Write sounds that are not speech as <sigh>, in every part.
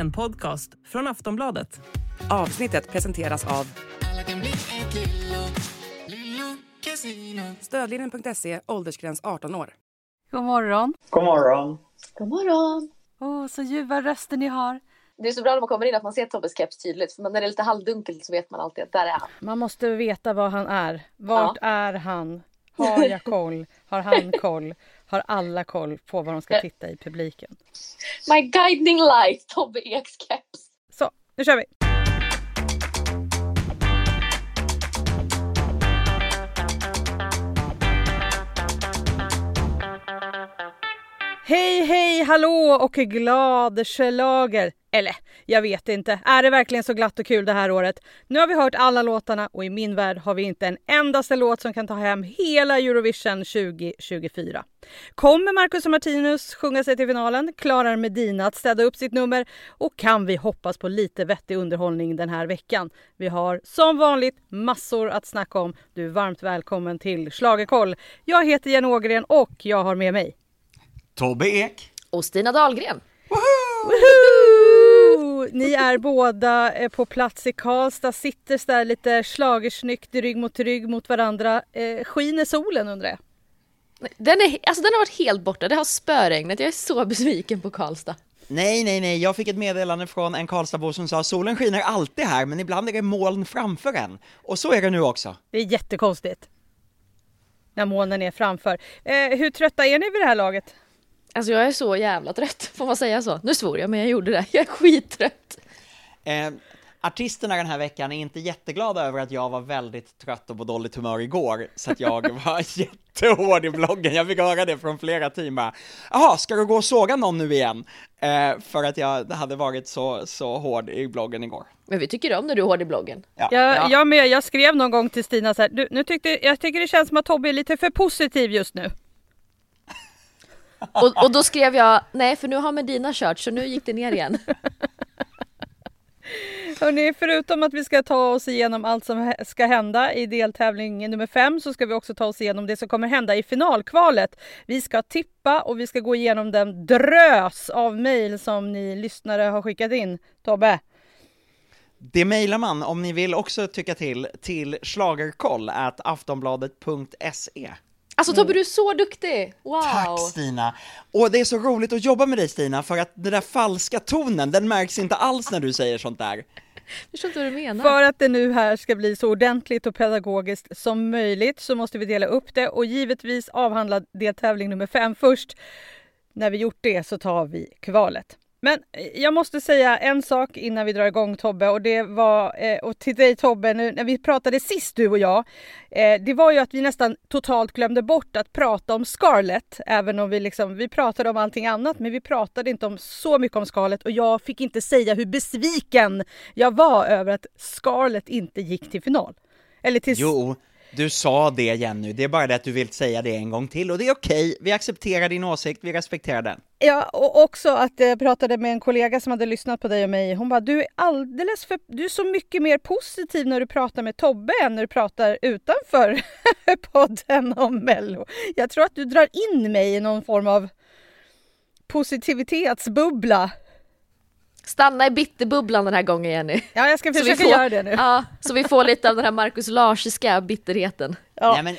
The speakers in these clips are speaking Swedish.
En podcast från Aftonbladet. Avsnittet presenteras av Stödlinjen.se, åldersgräns 18 år. God morgon. God morgon. God morgon. Åh, så ljuva röster ni har. Det är så bra när man kommer in att man ser Tobbes keps tydligt. För när det är lite halvdunkelt så vet man alltid att där är han. Man måste veta var han är. Vart är han? Har jag koll? Har han <laughs> koll? Har alla koll på var de ska titta i publiken? My guiding light, Tobbe Eks keps. Så, nu kör vi! Hej, hej, hallå och glad schlager. Eller, jag vet inte. Är det verkligen så glatt och kul det här året? Nu har vi hört alla låtarna och i min värld har vi inte en endaste låt som kan ta hem hela Eurovision 2024. Kommer Marcus och Martinus sjunga sig till finalen? Klarar Medina att städa upp sitt nummer? Och kan vi hoppas på lite vettig underhållning den här veckan? Vi har som vanligt massor att snacka om. Du är varmt välkommen till Schlagerkoll. Jag heter Jenny Ågren och jag har med mig Tobbe Ek. Och Stina Dahlgren. Woho! Ni är båda eh, på plats i Karlstad, sitter där lite schlagersnyggt rygg mot rygg mot varandra. Eh, skiner solen undrar jag? Den, är, alltså den har varit helt borta. Det har spöregnat. Jag är så besviken på Karlstad. Nej, nej, nej, jag fick ett meddelande från en Karlstadbo som sa solen skiner alltid här, men ibland är det moln framför en. Och så är det nu också. Det är jättekonstigt. När molnen är framför. Eh, hur trötta är ni vid det här laget? Alltså jag är så jävla trött. Får man säga så? Nu svor jag, men jag gjorde det. Jag är skittrött. Eh, artisterna den här veckan är inte jätteglada över att jag var väldigt trött och på dåligt humör igår, så att jag <laughs> var jättehård i bloggen. Jag fick höra det från flera team bara, jaha, ska du gå och såga någon nu igen? Eh, för att jag hade varit så, så hård i bloggen igår. Men vi tycker om när du är hård i bloggen. Ja, Jag, ja. jag med, jag skrev någon gång till Stina så här, du, nu tyckte, jag tycker det känns som att Tobbe är lite för positiv just nu. Och, och då skrev jag, nej för nu har Medina kört så nu gick det ner igen. Hörrni, förutom att vi ska ta oss igenom allt som ska hända i deltävling nummer fem så ska vi också ta oss igenom det som kommer hända i finalkvalet. Vi ska tippa och vi ska gå igenom den drös av mejl som ni lyssnare har skickat in. Tobbe? Det mejlar man om ni vill också tycka till, till schlagerkoll aftonbladet.se. Alltså Tobbe du är så duktig! Wow! Tack Stina! Och det är så roligt att jobba med dig Stina, för att den där falska tonen, den märks inte alls när du säger sånt där. Jag förstår inte vad du menar. För att det nu här ska bli så ordentligt och pedagogiskt som möjligt så måste vi dela upp det och givetvis avhandla deltävling nummer fem först. När vi gjort det så tar vi kvalet. Men eh, jag måste säga en sak innan vi drar igång Tobbe och det var, eh, och till dig Tobbe, nu, när vi pratade sist du och jag, eh, det var ju att vi nästan totalt glömde bort att prata om Scarlett, även om vi liksom, vi pratade om allting annat, men vi pratade inte om så mycket om Scarlett och jag fick inte säga hur besviken jag var över att Scarlett inte gick till final. Eller till Jo, du sa det Jenny, det är bara det att du vill säga det en gång till och det är okej, vi accepterar din åsikt, vi respekterar den. Ja, och också att jag pratade med en kollega som hade lyssnat på dig och mig. Hon bara, du är alldeles för, du är så mycket mer positiv när du pratar med Tobbe än när du pratar utanför <laughs> podden om Mello. Jag tror att du drar in mig i någon form av positivitetsbubbla. Stanna i bitterbubblan den här gången Jenny. Ja, jag ska försöka får- göra det nu. Ja, så vi får lite av den här Marcus Larsiska bitterheten. Ja. Nej men,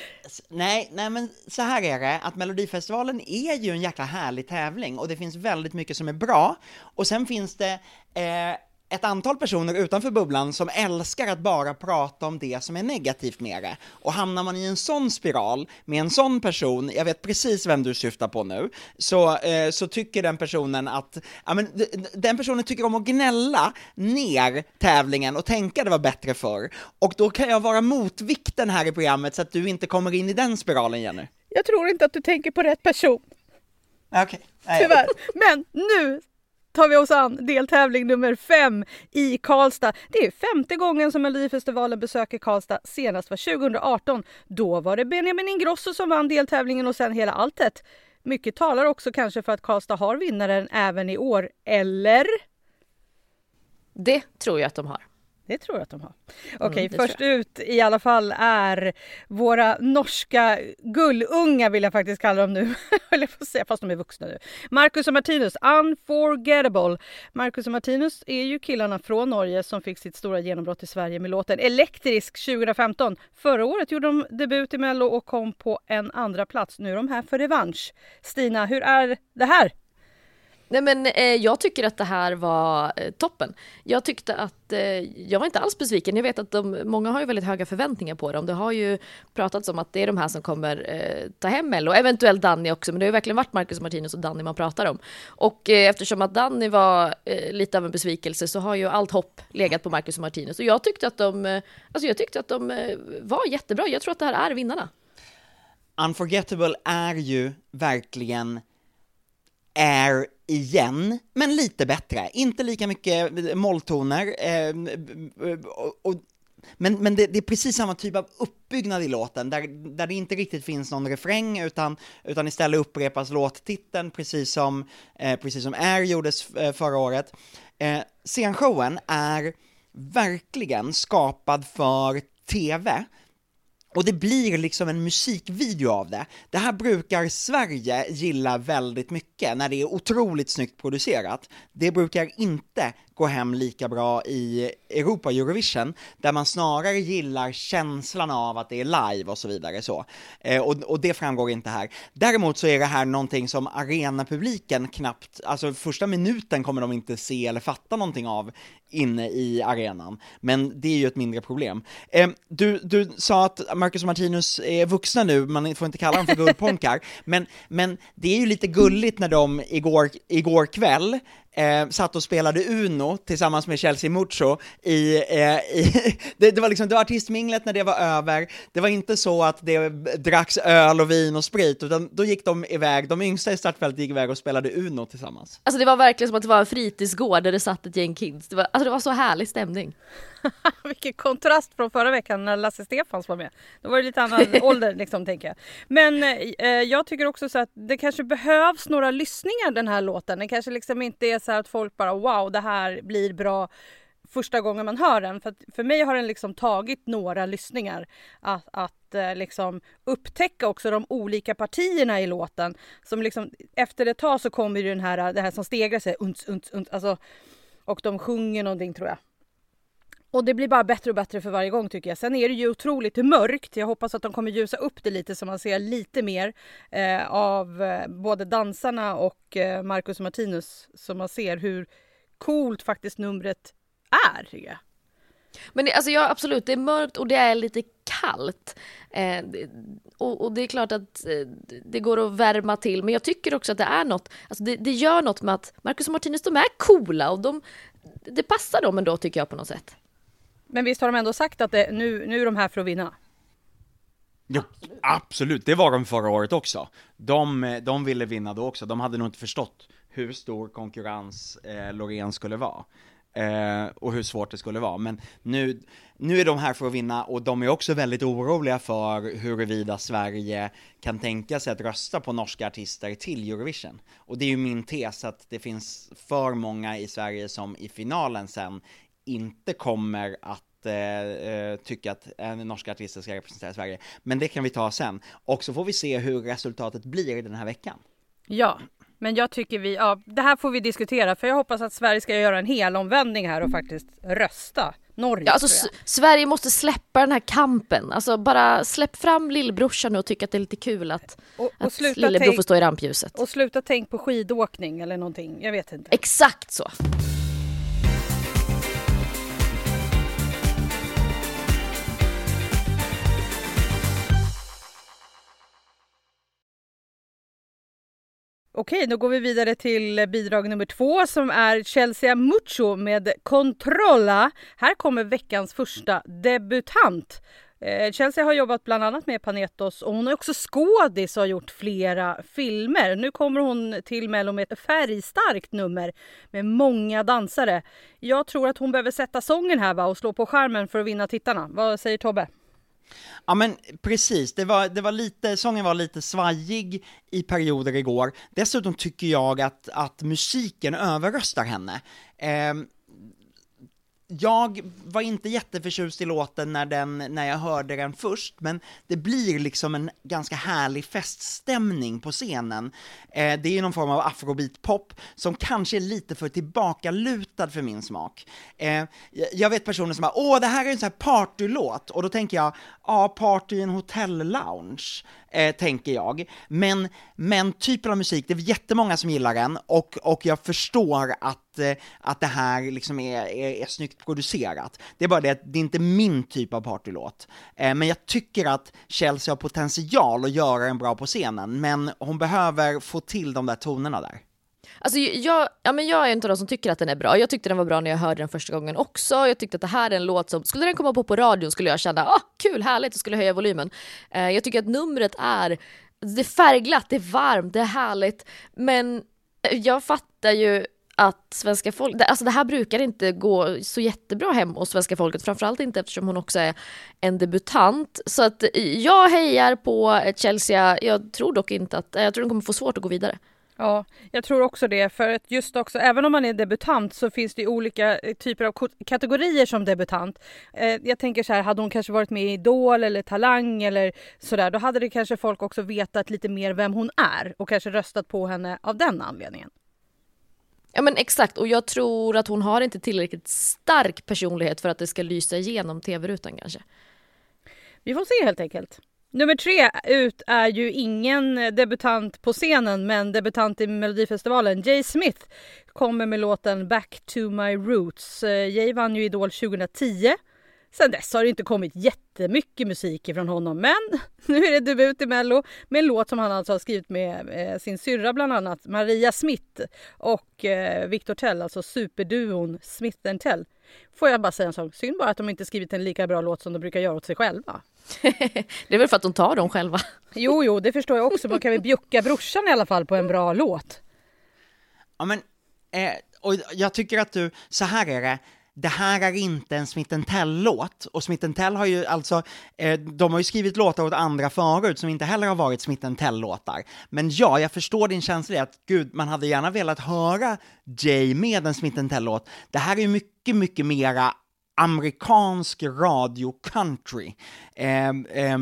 nej, nej men så här är det, att Melodifestivalen är ju en jäkla härlig tävling och det finns väldigt mycket som är bra, och sen finns det eh, ett antal personer utanför bubblan som älskar att bara prata om det som är negativt med det. Och hamnar man i en sån spiral med en sån person, jag vet precis vem du syftar på nu, så, eh, så tycker den personen att, ja men den personen tycker om att gnälla ner tävlingen och tänka det var bättre förr. Och då kan jag vara motvikten här i programmet så att du inte kommer in i den spiralen Jenny. Jag tror inte att du tänker på rätt person. Okej. Nej. Tyvärr. Men nu tar vi oss an deltävling nummer fem i Karlstad. Det är femte gången som Melodifestivalen besöker Karlstad. Senast var 2018. Då var det Benjamin Ingrosso som vann deltävlingen och sen hela alltet. Mycket talar också kanske för att Karlstad har vinnaren även i år. Eller? Det tror jag att de har. Det tror jag att de har. Okej, okay, det först ut i alla fall är våra norska gullunga vill jag faktiskt kalla dem nu. <laughs> Eller får säga, fast de är vuxna nu. Marcus och Martinus, Unforgettable. Marcus och Martinus är ju killarna från Norge som fick sitt stora genombrott i Sverige med låten Elektrisk 2015. Förra året gjorde de debut i Mello och kom på en andra plats. Nu är de här för revansch. Stina, hur är det här? Nej men eh, jag tycker att det här var eh, toppen. Jag tyckte att, eh, jag var inte alls besviken. Jag vet att de, många har ju väldigt höga förväntningar på dem. Det har ju pratats om att det är de här som kommer eh, ta hem Mello, eventuellt Danny också, men det har ju verkligen varit Marcus Martinus och Danny man pratar om. Och eh, eftersom att Danny var eh, lite av en besvikelse så har ju allt hopp legat på Marcus och Martinus. Och jag tyckte att de, eh, alltså jag tyckte att de eh, var jättebra. Jag tror att det här är vinnarna. Unforgettable är ju verkligen Air igen, men lite bättre. Inte lika mycket molltoner, eh, och, och, men, men det, det, är precis samma typ av uppbyggnad i låten, där, där det inte riktigt finns någon refräng, utan, utan istället upprepas låttiteln, precis som, eh, precis som Air gjordes eh, förra året. Eh, scenshowen är verkligen skapad för TV, och det blir liksom en musikvideo av det. Det här brukar Sverige gilla väldigt mycket, när det är otroligt snyggt producerat. Det brukar inte gå hem lika bra i Europa Eurovision, där man snarare gillar känslan av att det är live och så vidare så. Eh, och, och, det framgår inte här. Däremot så är det här någonting som arenapubliken knappt, alltså första minuten kommer de inte se eller fatta någonting av inne i arenan. Men det är ju ett mindre problem. Eh, du, du sa att Marcus och Martinus är vuxna nu, man får inte kalla dem för guldponkar, <laughs> men, men det är ju lite gulligt när de igår, igår kväll eh, satt och spelade Uno tillsammans med Chelsea Mucho i, eh, i <laughs> det, det, var liksom, det var artistminglet när det var över, det var inte så att det dracks öl och vin och sprit, utan då gick de iväg, de yngsta i startfältet gick iväg och spelade Uno tillsammans. Alltså det var verkligen som att det var en fritidsgård där det satt ett gäng kids, det var, alltså det var så härlig stämning. <laughs> Vilken kontrast från förra veckan när Lasse Stefans var med. Då var det lite annan <laughs> ålder liksom tänker jag. Men eh, jag tycker också så att det kanske behövs några lyssningar den här låten. Det kanske liksom inte är så att folk bara wow det här blir bra första gången man hör den. För, för mig har den liksom tagit några lyssningar att, att eh, liksom upptäcka också de olika partierna i låten. Som liksom, efter ett tag så kommer ju den här, det här som stegrar sig, uns, uns, uns, alltså, och de sjunger någonting tror jag. Och det blir bara bättre och bättre för varje gång tycker jag. Sen är det ju otroligt mörkt. Jag hoppas att de kommer ljusa upp det lite så man ser lite mer eh, av eh, både dansarna och eh, Marcus och Martinus. Så man ser hur coolt faktiskt numret är. Men det, alltså ja, absolut, det är mörkt och det är lite kallt. Eh, och, och, det är klart att eh, det går att värma till, men jag tycker också att det är något, alltså det, det gör något med att Marcus och Martinus, de är coola och de, det passar dem ändå tycker jag på något sätt. Men visst har de ändå sagt att det, nu, nu är de här för att vinna? Ja, absolut, det var de förra året också. De, de ville vinna då också, de hade nog inte förstått hur stor konkurrens eh, Loreen skulle vara. Eh, och hur svårt det skulle vara, men nu, nu är de här för att vinna och de är också väldigt oroliga för huruvida Sverige kan tänka sig att rösta på norska artister till Eurovision. Och det är ju min tes att det finns för många i Sverige som i finalen sen inte kommer att eh, eh, tycka att en norsk artist ska representera Sverige. Men det kan vi ta sen. Och så får vi se hur resultatet blir den här veckan. Ja, men jag tycker vi, ja, det här får vi diskutera för jag hoppas att Sverige ska göra en hel omvändning här och faktiskt rösta. Norge ja, alltså, Sverige måste släppa den här kampen, alltså bara släpp fram lillbrorsan och tycka att det är lite kul att, och, och att lillebror får stå i rampljuset. Och sluta tänk på skidåkning eller någonting, jag vet inte. Exakt så. Okej, då går vi vidare till bidrag nummer två som är Chelsea Mucho med Controlla. Här kommer veckans första debutant. Eh, Chelsea har jobbat bland annat med Panetos och hon är också skådis och har gjort flera filmer. Nu kommer hon till Mello med ett färgstarkt nummer med många dansare. Jag tror att hon behöver sätta sången här va, och slå på skärmen för att vinna tittarna. Vad säger Tobbe? Ja men precis, det var, det var lite, sången var lite svajig i perioder igår. Dessutom tycker jag att, att musiken överröstar henne. Eh, jag var inte jätteförtjust i låten när, den, när jag hörde den först, men det blir liksom en ganska härlig feststämning på scenen. Eh, det är någon form av afrobeat-pop som kanske är lite för tillbakalutad för min smak. Eh, jag vet personer som bara åh, det här är en sån här partylåt, och då tänker jag, ja, party i en hotell-lounge eh, tänker jag. Men, men typen av musik, det är jättemånga som gillar den, och, och jag förstår att, eh, att det här liksom är, är, är snyggt producerat. Det är bara det att det är inte min typ av partylåt. Eh, men jag tycker att Chelsea har potential att göra den bra på scenen, men hon behöver få till de där tonerna där. Alltså jag, ja, men jag är inte av de som tycker att den är bra. Jag tyckte den var bra när jag hörde den första gången också. Jag tyckte att det här är en låt som, skulle den komma på på radion skulle jag känna, ah, kul, härligt, och skulle höja volymen. Eh, jag tycker att numret är, det är färgglatt, det är varmt, det är härligt. Men jag fattar ju att svenska folk, alltså det här brukar inte gå så jättebra hem hos svenska folket, framförallt inte eftersom hon också är en debutant. Så att jag hejar på Chelsea, jag tror dock inte att, jag tror den kommer få svårt att gå vidare. Ja, jag tror också det. För att just också, även om man är debutant så finns det olika eh, typer av kategorier som debutant. Eh, jag tänker så här, hade hon kanske varit med i Idol eller Talang eller sådär, då hade det kanske folk också vetat lite mer vem hon är och kanske röstat på henne av den anledningen. Ja men exakt, och jag tror att hon har inte tillräckligt stark personlighet för att det ska lysa igenom tv-rutan kanske. Vi får se helt enkelt. Nummer tre ut är ju ingen debutant på scenen men debutant i Melodifestivalen. Jay Smith kommer med låten Back to my roots. Eh, Jay vann ju Idol 2010. Sen dess har det inte kommit jättemycket musik ifrån honom men <laughs> nu är det debut i Mello med en låt som han alltså har skrivit med eh, sin syrra bland annat Maria Smith och eh, Victor Tell, alltså superduon Smith Tell. Får jag bara säga en sak, synd bara att de inte skrivit en lika bra låt som de brukar göra åt sig själva. <laughs> det är väl för att de tar dem själva. Jo, jo, det förstår jag också. Man kan väl bjucka brorsan i alla fall på en bra låt. Ja, men, eh, och jag tycker att du, så här är det, det här är inte en Smith Tell-låt, och Smith Tell har ju alltså, eh, de har ju skrivit låtar åt andra förut som inte heller har varit Smith Tell-låtar. Men ja, jag förstår din känsla att gud, man hade gärna velat höra Jay med en Smith Tell-låt. Det här är ju mycket, mycket mycket mera amerikansk radio-country. Eh, eh,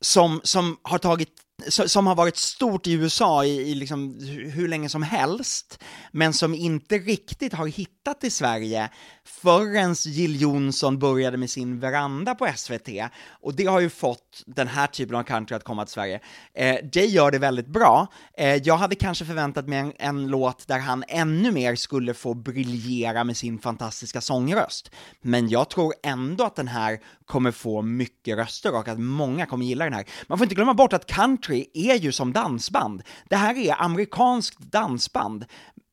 som, som har tagit som har varit stort i USA i, i liksom hur länge som helst, men som inte riktigt har hittat i Sverige förrän Jill Johnson började med sin veranda på SVT. Och det har ju fått den här typen av country att komma till Sverige. Eh, Jay gör det väldigt bra. Eh, jag hade kanske förväntat mig en, en, låt där han ännu mer skulle få briljera med sin fantastiska sångröst. Men jag tror ändå att den här kommer få mycket röster och att många kommer gilla den här. Man får inte glömma bort att country är ju som dansband. Det här är amerikanskt dansband,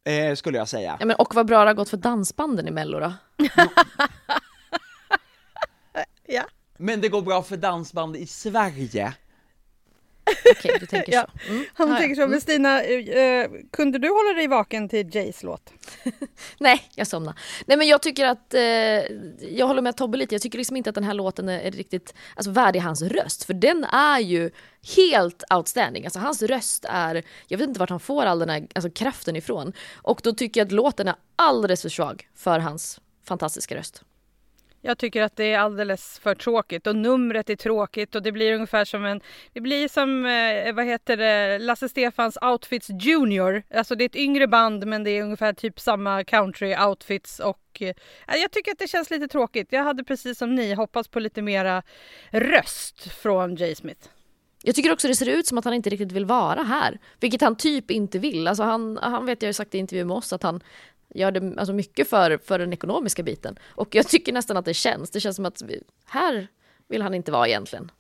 eh, skulle jag säga. Ja, men och vad bra det har gått för dansbanden i Mello då. <laughs> ja. Men det går bra för dansband i Sverige. Okej, du tänker ja. så. Mm. Han tänker så. Men Stina, eh, kunde du hålla dig vaken till Jays låt? <laughs> Nej, jag somnade. Nej men jag tycker att, eh, jag håller med Tobbe lite, jag tycker liksom inte att den här låten är riktigt alltså, värdig hans röst. För den är ju helt outstanding. Alltså hans röst är, jag vet inte vart han får all den här alltså, kraften ifrån. Och då tycker jag att låten är alldeles för svag för hans fantastiska röst. Jag tycker att det är alldeles för tråkigt och numret är tråkigt och det blir ungefär som en... Det blir som, eh, vad heter det, Lasse Stefans Outfits Junior. Alltså det är ett yngre band men det är ungefär typ samma country outfits och eh, jag tycker att det känns lite tråkigt. Jag hade precis som ni hoppats på lite mera röst från Jay Smith. Jag tycker också det ser ut som att han inte riktigt vill vara här, vilket han typ inte vill. Alltså han, han vet jag ju sagt i intervju med oss att han gör det alltså mycket för, för den ekonomiska biten. Och jag tycker nästan att det känns. Det känns som att vi, här vill han inte vara egentligen.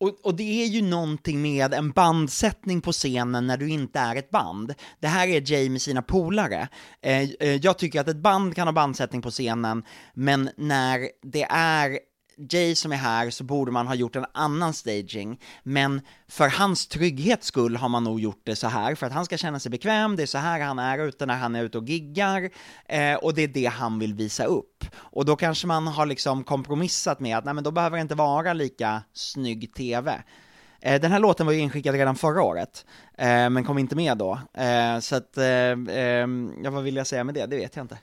Och, och, det är ju någonting med en bandsättning på scenen när du inte är ett band. Det här är Jay med sina polare. Eh, eh, jag tycker att ett band kan ha bandsättning på scenen, men när det är Jay som är här så borde man ha gjort en annan staging, men för hans trygghets skull har man nog gjort det så här, för att han ska känna sig bekväm, det är så här han är ute när han är ute och giggar, eh, och det är det han vill visa upp. Och då kanske man har liksom kompromissat med att, nej men då behöver det inte vara lika snygg TV. Eh, den här låten var ju inskickad redan förra året, eh, men kom inte med då. Eh, så att, eh, eh, ja vad vill jag säga med det? Det vet jag inte.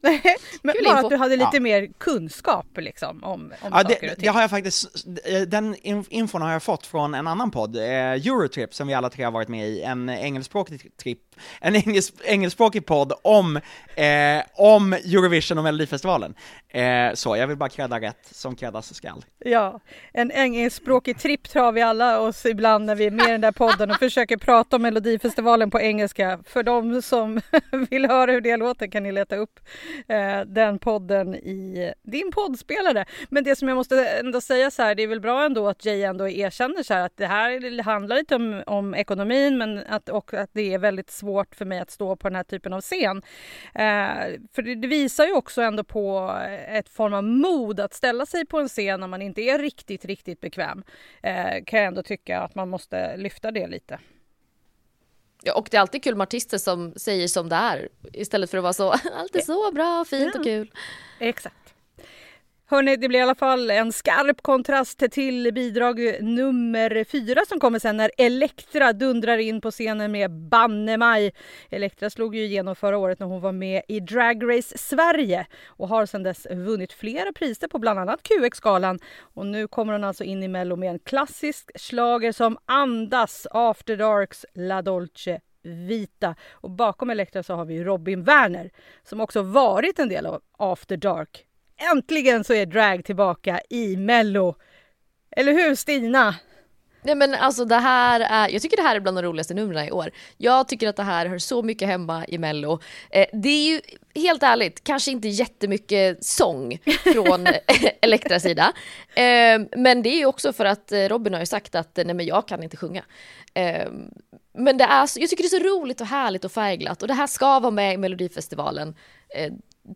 <laughs> Men Kul bara info. att du hade lite Ja. mer kunskap liksom om, om Ja, saker och det, ting. det har jag faktiskt, eh, den in- infon har jag fått från en annan podd, eh, Eurotrip, som vi alla tre har varit med i, en engelskspråkig trip, en engelsk, engelskspråkig podd om, eh, om Eurovision och Melodifestivalen. Eh, så, jag vill bara credda rätt som creddas skall. Ja, en engelskspråkig tripp tar vi alla oss ibland när vi är med i den där podden och försöker prata om Melodifestivalen på engelska. För de som <laughs> vill höra hur det låter kan ni leta upp <laughs> Eh, den podden i din poddspelare. Men det som jag måste ändå säga så här, det är väl bra ändå att Jay ändå erkänner så här att det här handlar lite om, om ekonomin men att, och att det är väldigt svårt för mig att stå på den här typen av scen. Eh, för det, det visar ju också ändå på ett form av mod att ställa sig på en scen när man inte är riktigt, riktigt bekväm. Eh, kan jag ändå tycka att man måste lyfta det lite. Ja, och det är alltid kul med artister som säger som det är istället för att vara så, <laughs> allt är så bra, fint och kul. Exakt. Hörni, det blir i alla fall en skarp kontrast till bidrag nummer fyra som kommer sen när Elektra dundrar in på scenen med Banne Maj. Elektra slog ju igenom förra året när hon var med i Drag Race Sverige och har sedan dess vunnit flera priser på bland annat QX-galan. Och nu kommer hon alltså in i Mello med en klassisk slager som andas After Darks La Dolce Vita. Och bakom Elektra så har vi Robin Werner som också varit en del av After Dark. Äntligen så är drag tillbaka i Mello. Eller hur Stina? Nej men alltså det här är, jag tycker det här är bland de roligaste numren i år. Jag tycker att det här hör så mycket hemma i mello. Eh, det är ju helt ärligt kanske inte jättemycket sång från <laughs> <laughs> Elektras sida. Eh, men det är ju också för att eh, Robin har ju sagt att eh, nej men jag kan inte sjunga. Eh, men det är, jag tycker det är så roligt och härligt och färgglatt och det här ska vara med i Melodifestivalen.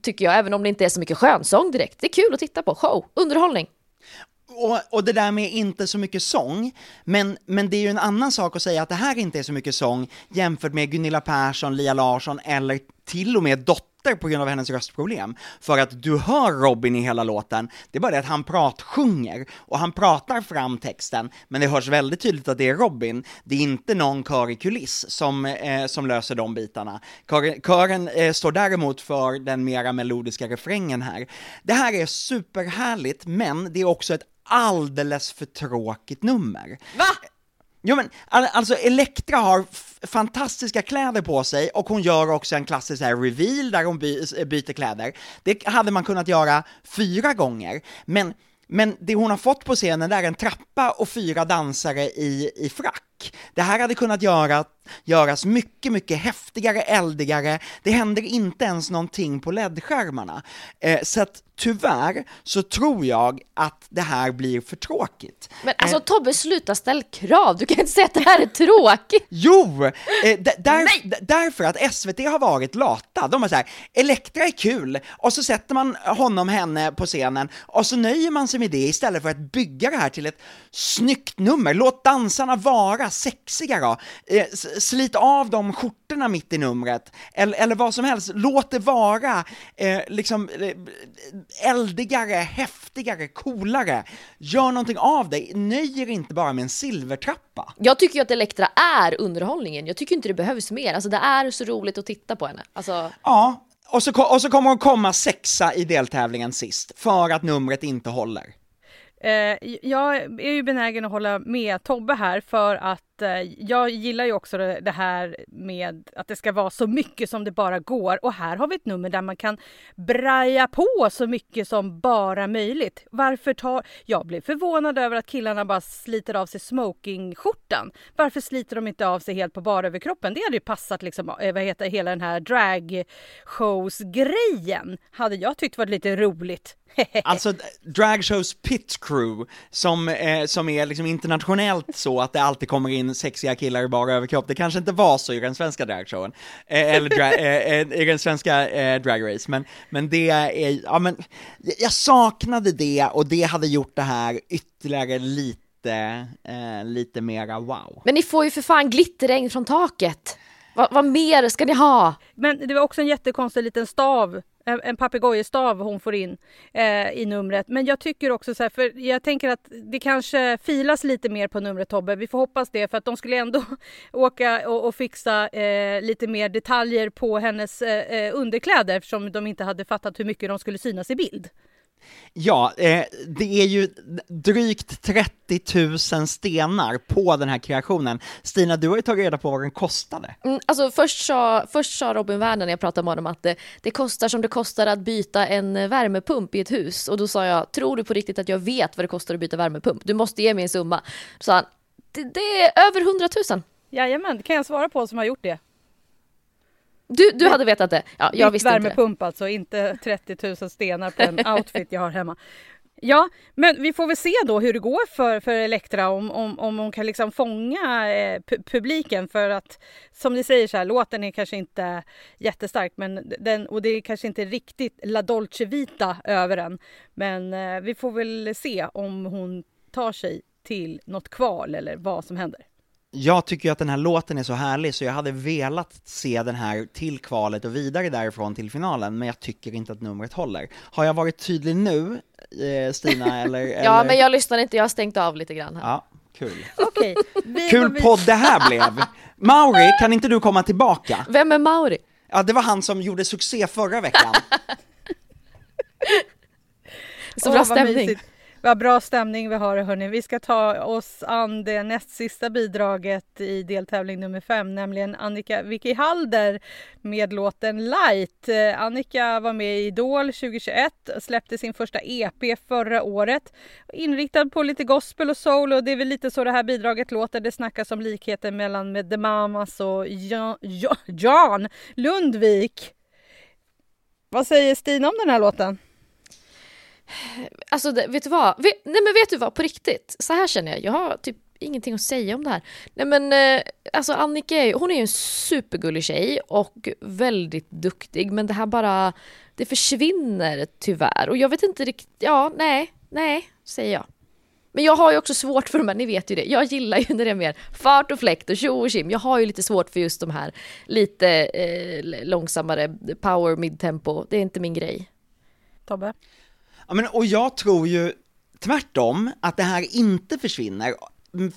Tycker jag, även om det inte är så mycket skönsång direkt. Det är kul att titta på, show, underhållning. Och, och det där med inte så mycket sång, men, men det är ju en annan sak att säga att det här inte är så mycket sång jämfört med Gunilla Persson, Lia Larsson eller till och med Dotter på grund av hennes röstproblem. För att du hör Robin i hela låten, det är bara det att han pratsjunger och han pratar fram texten, men det hörs väldigt tydligt att det är Robin. Det är inte någon kör i kuliss som, eh, som löser de bitarna. Kör, kören eh, står däremot för den mera melodiska refrängen här. Det här är superhärligt, men det är också ett alldeles för tråkigt nummer. Va? Jo men alltså Elektra har fantastiska kläder på sig och hon gör också en klassisk så här reveal där hon by, byter kläder. Det hade man kunnat göra fyra gånger, men men det hon har fått på scenen där är en trappa och fyra dansare i, i frack. Det här hade kunnat göra, göras mycket, mycket häftigare, eldigare. Det händer inte ens någonting på LED-skärmarna. Eh, så att tyvärr så tror jag att det här blir för tråkigt. Men alltså Tobbe, sluta ställ krav. Du kan inte säga att det här är tråkigt. Jo! Eh, där, därför att SVT har varit lata. De har såhär, Elektra är kul, och så sätter man honom, henne på scenen, och så nöjer man sig med det istället för att bygga det här till ett snyggt nummer. Låt dansarna vara sexiga då. Eh, slit av de skjortorna mitt i numret, eller, eller vad som helst. Låt det vara eh, liksom eh, eldigare, häftigare, coolare. Gör någonting av det, nöjer inte bara med en silvertrappa. Jag tycker ju att Elektra är underhållningen. Jag tycker inte det behövs mer. Alltså det är så roligt att titta på henne. Alltså, Ja, och så, och så kommer hon komma sexa i deltävlingen sist, för att numret inte håller. Eh, jag är ju benägen att hålla med Tobbe här för att eh, jag gillar ju också det det här med att det ska vara så mycket som det bara går. Och här har vi ett nummer där man kan braja på så mycket som bara möjligt. Varför tar... Jag blev förvånad över att killarna bara sliter av sig smokingskjortan. Varför sliter de inte av sig helt på bara överkroppen? Det hade ju passat liksom, eh, vad heter hela den här dragshows-grejen. Hade jag tyckt varit lite roligt. <laughs> Alltså dragshows pit crew, som, eh, som är liksom internationellt så att det alltid kommer in sexiga killar i bara överkropp, det kanske inte var så i den svenska dragshowen, eh, eller dra, eh, eh, i den svenska eh, dragrace, men, men det är, ja men, jag saknade det och det hade gjort det här ytterligare lite, eh, lite mera wow. men ni får ju för fan glitterregn från taket. Va, vad mer ska ni ha? Men det var också en jättekonstig liten stav en, papegojestav hon får in eh, i numret. Men jag tycker också så här, för jag tänker att det kanske filas lite mer på numret Tobbe. Vi får hoppas det för att de skulle ändå <laughs> åka och, och fixa eh, lite mer detaljer på hennes eh, eh, underkläder eftersom de inte hade fattat hur mycket de skulle synas i bild. Ja, eh, det är ju drygt 30 000 stenar på den här kreationen. Stina, du har ju tagit reda på vad den kostade. Mm, alltså först sa, först sa Robin Werner när jag pratade med honom att det, det kostar som det kostar att byta en värmepump i ett hus. Och då sa jag, tror du på riktigt att jag vet vad det kostar att byta värmepump? Du måste ge mig en summa. Då sa han, det, det är över 100 000. Jajamän, det kan jag svara på som har gjort det. Du, du hade vetat det? Ja, jag visste inte värmepump alltså, inte 30 000 stenar på en outfit jag har hemma. Ja, men vi får väl se då hur det går för, för Elektra om, om, om hon kan liksom fånga eh, pu- publiken för att som ni säger så här, låten är kanske inte jättestark men den, och det är kanske inte riktigt La Dolce Vita över den. Men eh, vi får väl se om hon tar sig till något kval eller vad som händer. Jag tycker ju att den här låten är så härlig så jag hade velat se den här till kvalet och vidare därifrån till finalen, men jag tycker inte att numret håller. Har jag varit tydlig nu, eh, Stina, <laughs> eller? Ja, eller? men jag lyssnar inte, jag har stängt av lite grann här. Ja, kul. Okej, <laughs> Kul podd det här blev! Mauri, kan inte du komma tillbaka? Vem är Mauri? Ja, det var han som gjorde succé förra veckan. <laughs> Så bra vad stämning. mysigt. Vad bra stämning vi har hörni. Vi ska ta oss an det näst sista bidraget i deltävling nummer fem, nämligen Annika Vicky Halder med låten Light. Eh, Annika var med i Idol 2021, släppte sin första EP förra året. Inriktad på lite gospel och soul och det är väl lite så det här bidraget låter. Det snackas om likheter mellan med The Mamas och Jan, Jan Lundvik. Vad säger Stina om den här låten? Alltså det, vet du vad? Vet, nej men vet du vad, på riktigt, så här känner jag, jag har typ ingenting att säga om det här. Nej men eh, alltså Annika är ju, hon är ju en supergullig tjej och väldigt duktig men det här bara, det försvinner tyvärr och jag vet inte riktigt, ja nej, nej säger jag. Men jag har ju också svårt för de här, ni vet ju det, jag gillar ju när det är mer fart och fläkt och tjo och tjim. Jag har ju lite svårt för just de här lite eh, långsammare power midtempo, det är inte min grej. Tobbe? Ja, men, och jag tror ju tvärtom att det här inte försvinner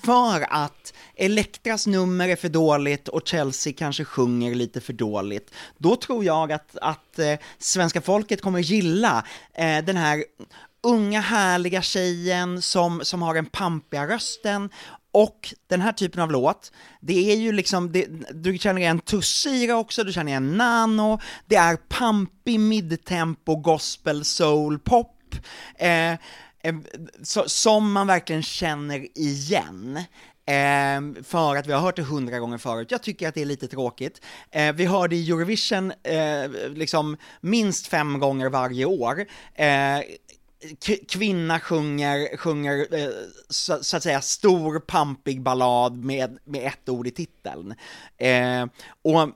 för att Elektras nummer är för dåligt och Chelsea kanske sjunger lite för dåligt. Då tror jag att, att eh, svenska folket kommer gilla eh, den här unga härliga tjejen som, som har den pampiga rösten och den här typen av låt, det är ju liksom, det, du känner igen Tusse i det också, du känner igen Nano, det är pampig midtempo gospel soul pop, eh, eh, så, som man verkligen känner igen. Eh, för att vi har hört det hundra gånger förut. Jag tycker att det är lite tråkigt. Eh, vi hör det i Eurovision eh, liksom minst fem gånger varje år. Eh, kvinna sjunger, sjunger eh, så, så att säga stor pampig ballad med, med ett ord i titeln. Eh, och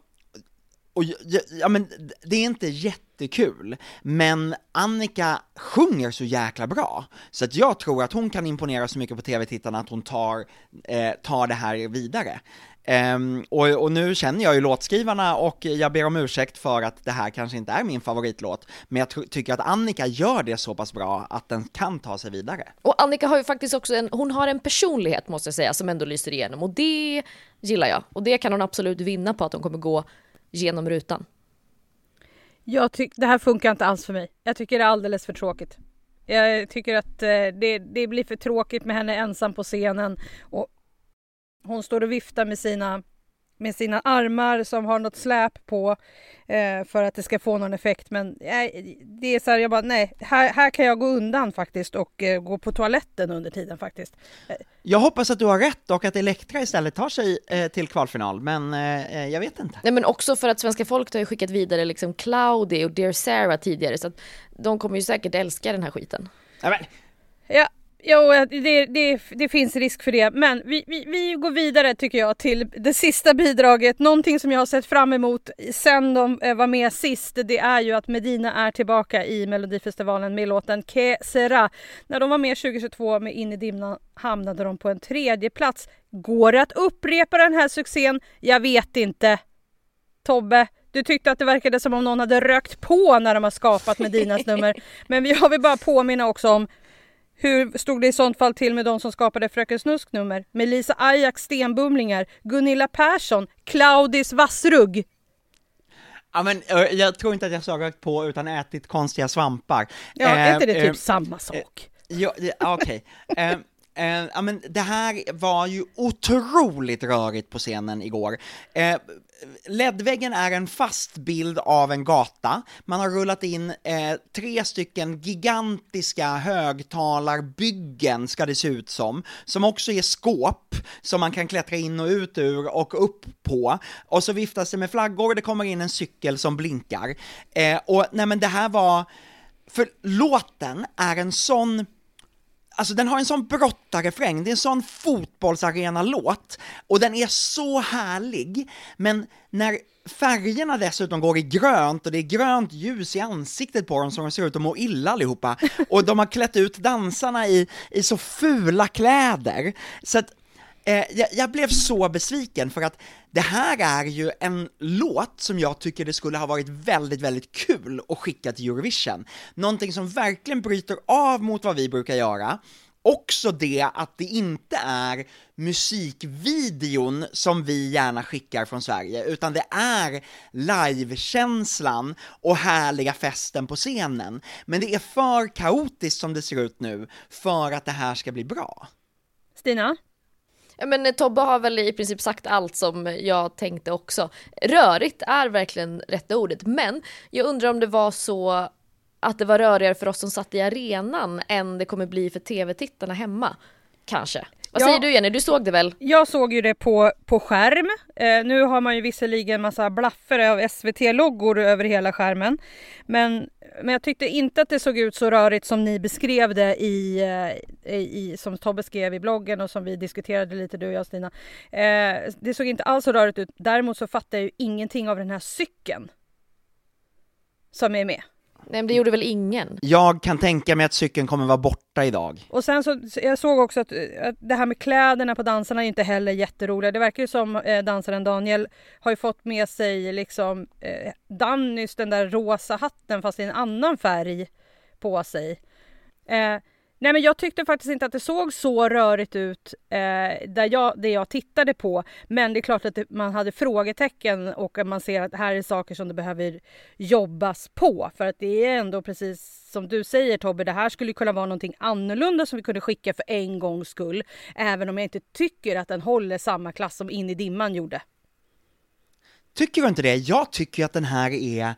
och ja, ja, men det är inte jättekul, men Annika sjunger så jäkla bra, så att jag tror att hon kan imponera så mycket på tv-tittarna att hon tar, eh, tar det här vidare. Um, och, och nu känner jag ju låtskrivarna och jag ber om ursäkt för att det här kanske inte är min favoritlåt, men jag tycker att Annika gör det så pass bra att den kan ta sig vidare. Och Annika har ju faktiskt också en, hon har en personlighet måste jag säga som ändå lyser igenom och det gillar jag. Och det kan hon absolut vinna på att hon kommer gå genom rutan. Jag tycker det här funkar inte alls för mig. Jag tycker det är alldeles för tråkigt. Jag tycker att eh, det, det blir för tråkigt med henne ensam på scenen och hon står och viftar med sina med sina armar som har något släp på eh, för att det ska få någon effekt. Men nej, det är så här, jag bara nej, här, här kan jag gå undan faktiskt och eh, gå på toaletten under tiden faktiskt. Jag hoppas att du har rätt och att Elektra istället tar sig eh, till kvalfinal, men eh, jag vet inte. Nej men också för att svenska folket har ju skickat vidare liksom Cloudy och Dear Sarah tidigare så att de kommer ju säkert älska den här skiten. Ja, men, Ja, jo, det, det, det finns risk för det. Men vi, vi, vi går vidare tycker jag till det sista bidraget. Någonting som jag har sett fram emot sen de eh, var med sist. Det är ju att Medina är tillbaka i Melodifestivalen med låten Que sera. När de var med 2022 med In i dimman hamnade de på en tredje plats. Går det att upprepa den här succén? Jag vet inte. Tobbe, Du tyckte att det verkade som om någon hade rökt på när de har skapat Medinas nummer. <laughs> Men jag vill bara påminna också om hur stod det i sånt fall till med de som skapade Fröken Snusk nummer? Med Lisa Ajax stenbumlingar, Gunilla Persson, Claudis Vassrugg. Ja, men, eh, jag tror inte att jag sa rökt på utan ätit konstiga svampar. Ja, är inte det Eh, typ eh, samma sak? Ja, det- ja, okej. <laughs> Eh, eh, ja, men det här var ju otroligt rörigt på scenen igår. Eh, LED-väggen är en fast bild av en gata. Man har rullat in eh, tre stycken gigantiska högtalarbyggen, ska det se ut som, som också är skåp som man kan klättra in och ut ur och upp på. Och så viftas det med flaggor, det kommer in en cykel som blinkar. Eh, och nej men det här var, för låten är en sån Alltså den har en sån brottarrefräng, det är en sån fotbollsarena-låt. Och den är så härlig, men när färgerna dessutom går i grönt och det är grönt ljus i ansiktet på dem så de ser ut att må illa allihopa <laughs> och de har klätt ut dansarna i, i så fula kläder. Så att Eh, jag, jag blev så besviken för att det här är ju en låt som jag tycker det skulle ha varit väldigt, väldigt kul att skicka till Eurovision. Någonting som verkligen bryter av mot vad vi brukar göra. Också det att det inte är musikvideon som vi gärna skickar från Sverige, utan det är livekänslan och härliga festen på scenen. Men det är för kaotiskt som det ser ut nu för att det här ska bli bra. Stina? Ja, men eh, Tobbe har väl i princip sagt allt som jag tänkte också. Rörigt är verkligen rätta ordet, men jag undrar om det var så att det var rörigare för oss som satt i arenan än det kommer bli för tv-tittarna hemma. Kanske. Vad Ja. säger du Jenny? Du såg det väl? Jag såg ju det på, på skärm. Eh, nu har man ju visserligen massa blaffer av SVT-loggor över hela skärmen. Men, men jag tyckte inte att det såg ut så rörigt som ni beskrev det i, eh, i, som Tobbe skrev i bloggen och som vi diskuterade lite du och jag Stina. Eh, det såg inte alls så rörigt ut. Däremot så fattar jag ju ingenting av den här cykeln. Som är med. Nej men det gjorde väl ingen? Jag kan tänka mig att cykeln kommer vara borta idag. Och sen så, jag såg också att, att det här med kläderna på dansarna är inte heller jätteroliga. Det verkar ju som eh, dansaren Daniel har ju fått med sig liksom eh, Dannys den där rosa hatten fast i en annan färg på sig. Eh, nej men jag tyckte faktiskt inte att det såg så rörigt ut eh, där jag, det jag tittade på. Men det är klart att det, man hade frågetecken och att man ser att här är saker som det behöver jobbas på. För att det är ändå precis som du säger Tobbe, det här skulle kunna vara någonting annorlunda som vi kunde skicka för en gångs skull. Även om jag inte tycker att den håller samma klass som In i dimman gjorde. Tycker du inte det? Jag tycker att den här är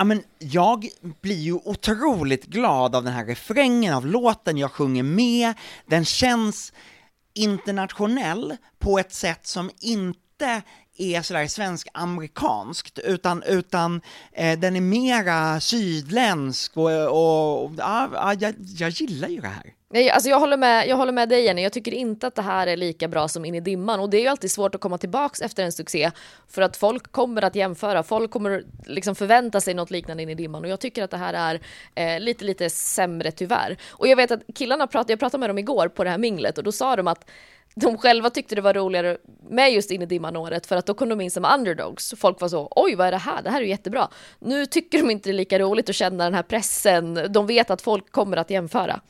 Ja, men jag blir ju otroligt glad av den här refrängen av låten, jag sjunger med, den känns internationell på ett sätt som inte är sådär svensk-amerikanskt, utan, utan eh, den är mera sydländsk och, och, och ja, ja, jag, jag gillar ju det här. Nej, alltså jag håller, med, jag håller med dig Jenny, jag tycker inte att det här är lika bra som In i dimman och det är ju alltid svårt att komma tillbaks efter en succé för att folk kommer att jämföra, folk kommer liksom förvänta sig något liknande In i dimman och jag tycker att det här är eh, lite, lite sämre tyvärr. Och jag vet att killarna pratade, jag pratade med dem igår på det här minglet och då sa de att de själva tyckte det var roligare med just In i dimman-året för att då kom de in som underdogs. Folk var så oj vad är det här, det här är ju jättebra. Nu tycker de inte det är lika roligt att känna den här pressen, de vet att folk kommer att jämföra.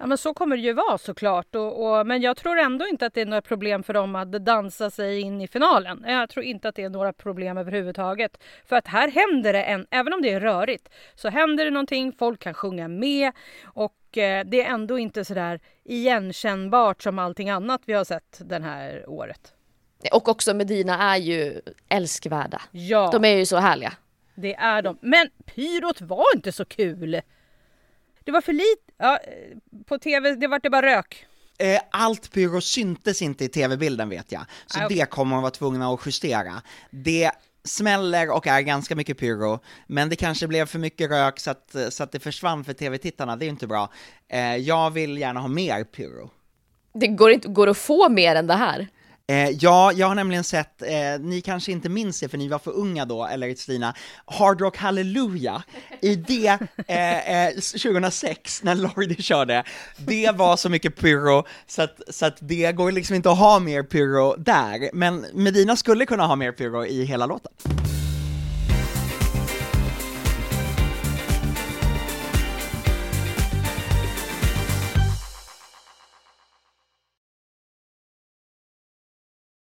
Ja men så kommer det ju vara såklart. Och, och, men jag tror ändå inte att det är några problem för dem att dansa sig in i finalen. Jag tror inte att det är några problem överhuvudtaget. För att här händer det, en, även om det är rörigt, så händer det någonting, folk kan sjunga med och eh, det är ändå inte sådär igenkännbart som allting annat vi har sett det här året. Och också Medina är ju älskvärda. Ja, De är ju så härliga. det är de. Men pyrot var inte så kul. Det var för lite. Ja, på tv det var det bara rök. Eh, allt pyro syntes inte i tv-bilden vet jag, så Ah, det kommer man vara tvungna att justera. Det smäller och är ganska mycket pyro, men det kanske blev för mycket rök så att, så att det försvann för tv-tittarna, det är ju inte bra. Eh, jag vill gärna ha mer pyro. Det går inte går att få mer än det här. Eh, ja, jag har nämligen sett, eh, ni kanske inte minns det för ni var för unga då, eller Stina, Hard Rock Hallelujah, i det eh, eh, 2006 när Lordi körde, det var så mycket pyro så att, så att det går liksom inte att ha mer pyro där, men Medina skulle kunna ha mer pyro i hela låten.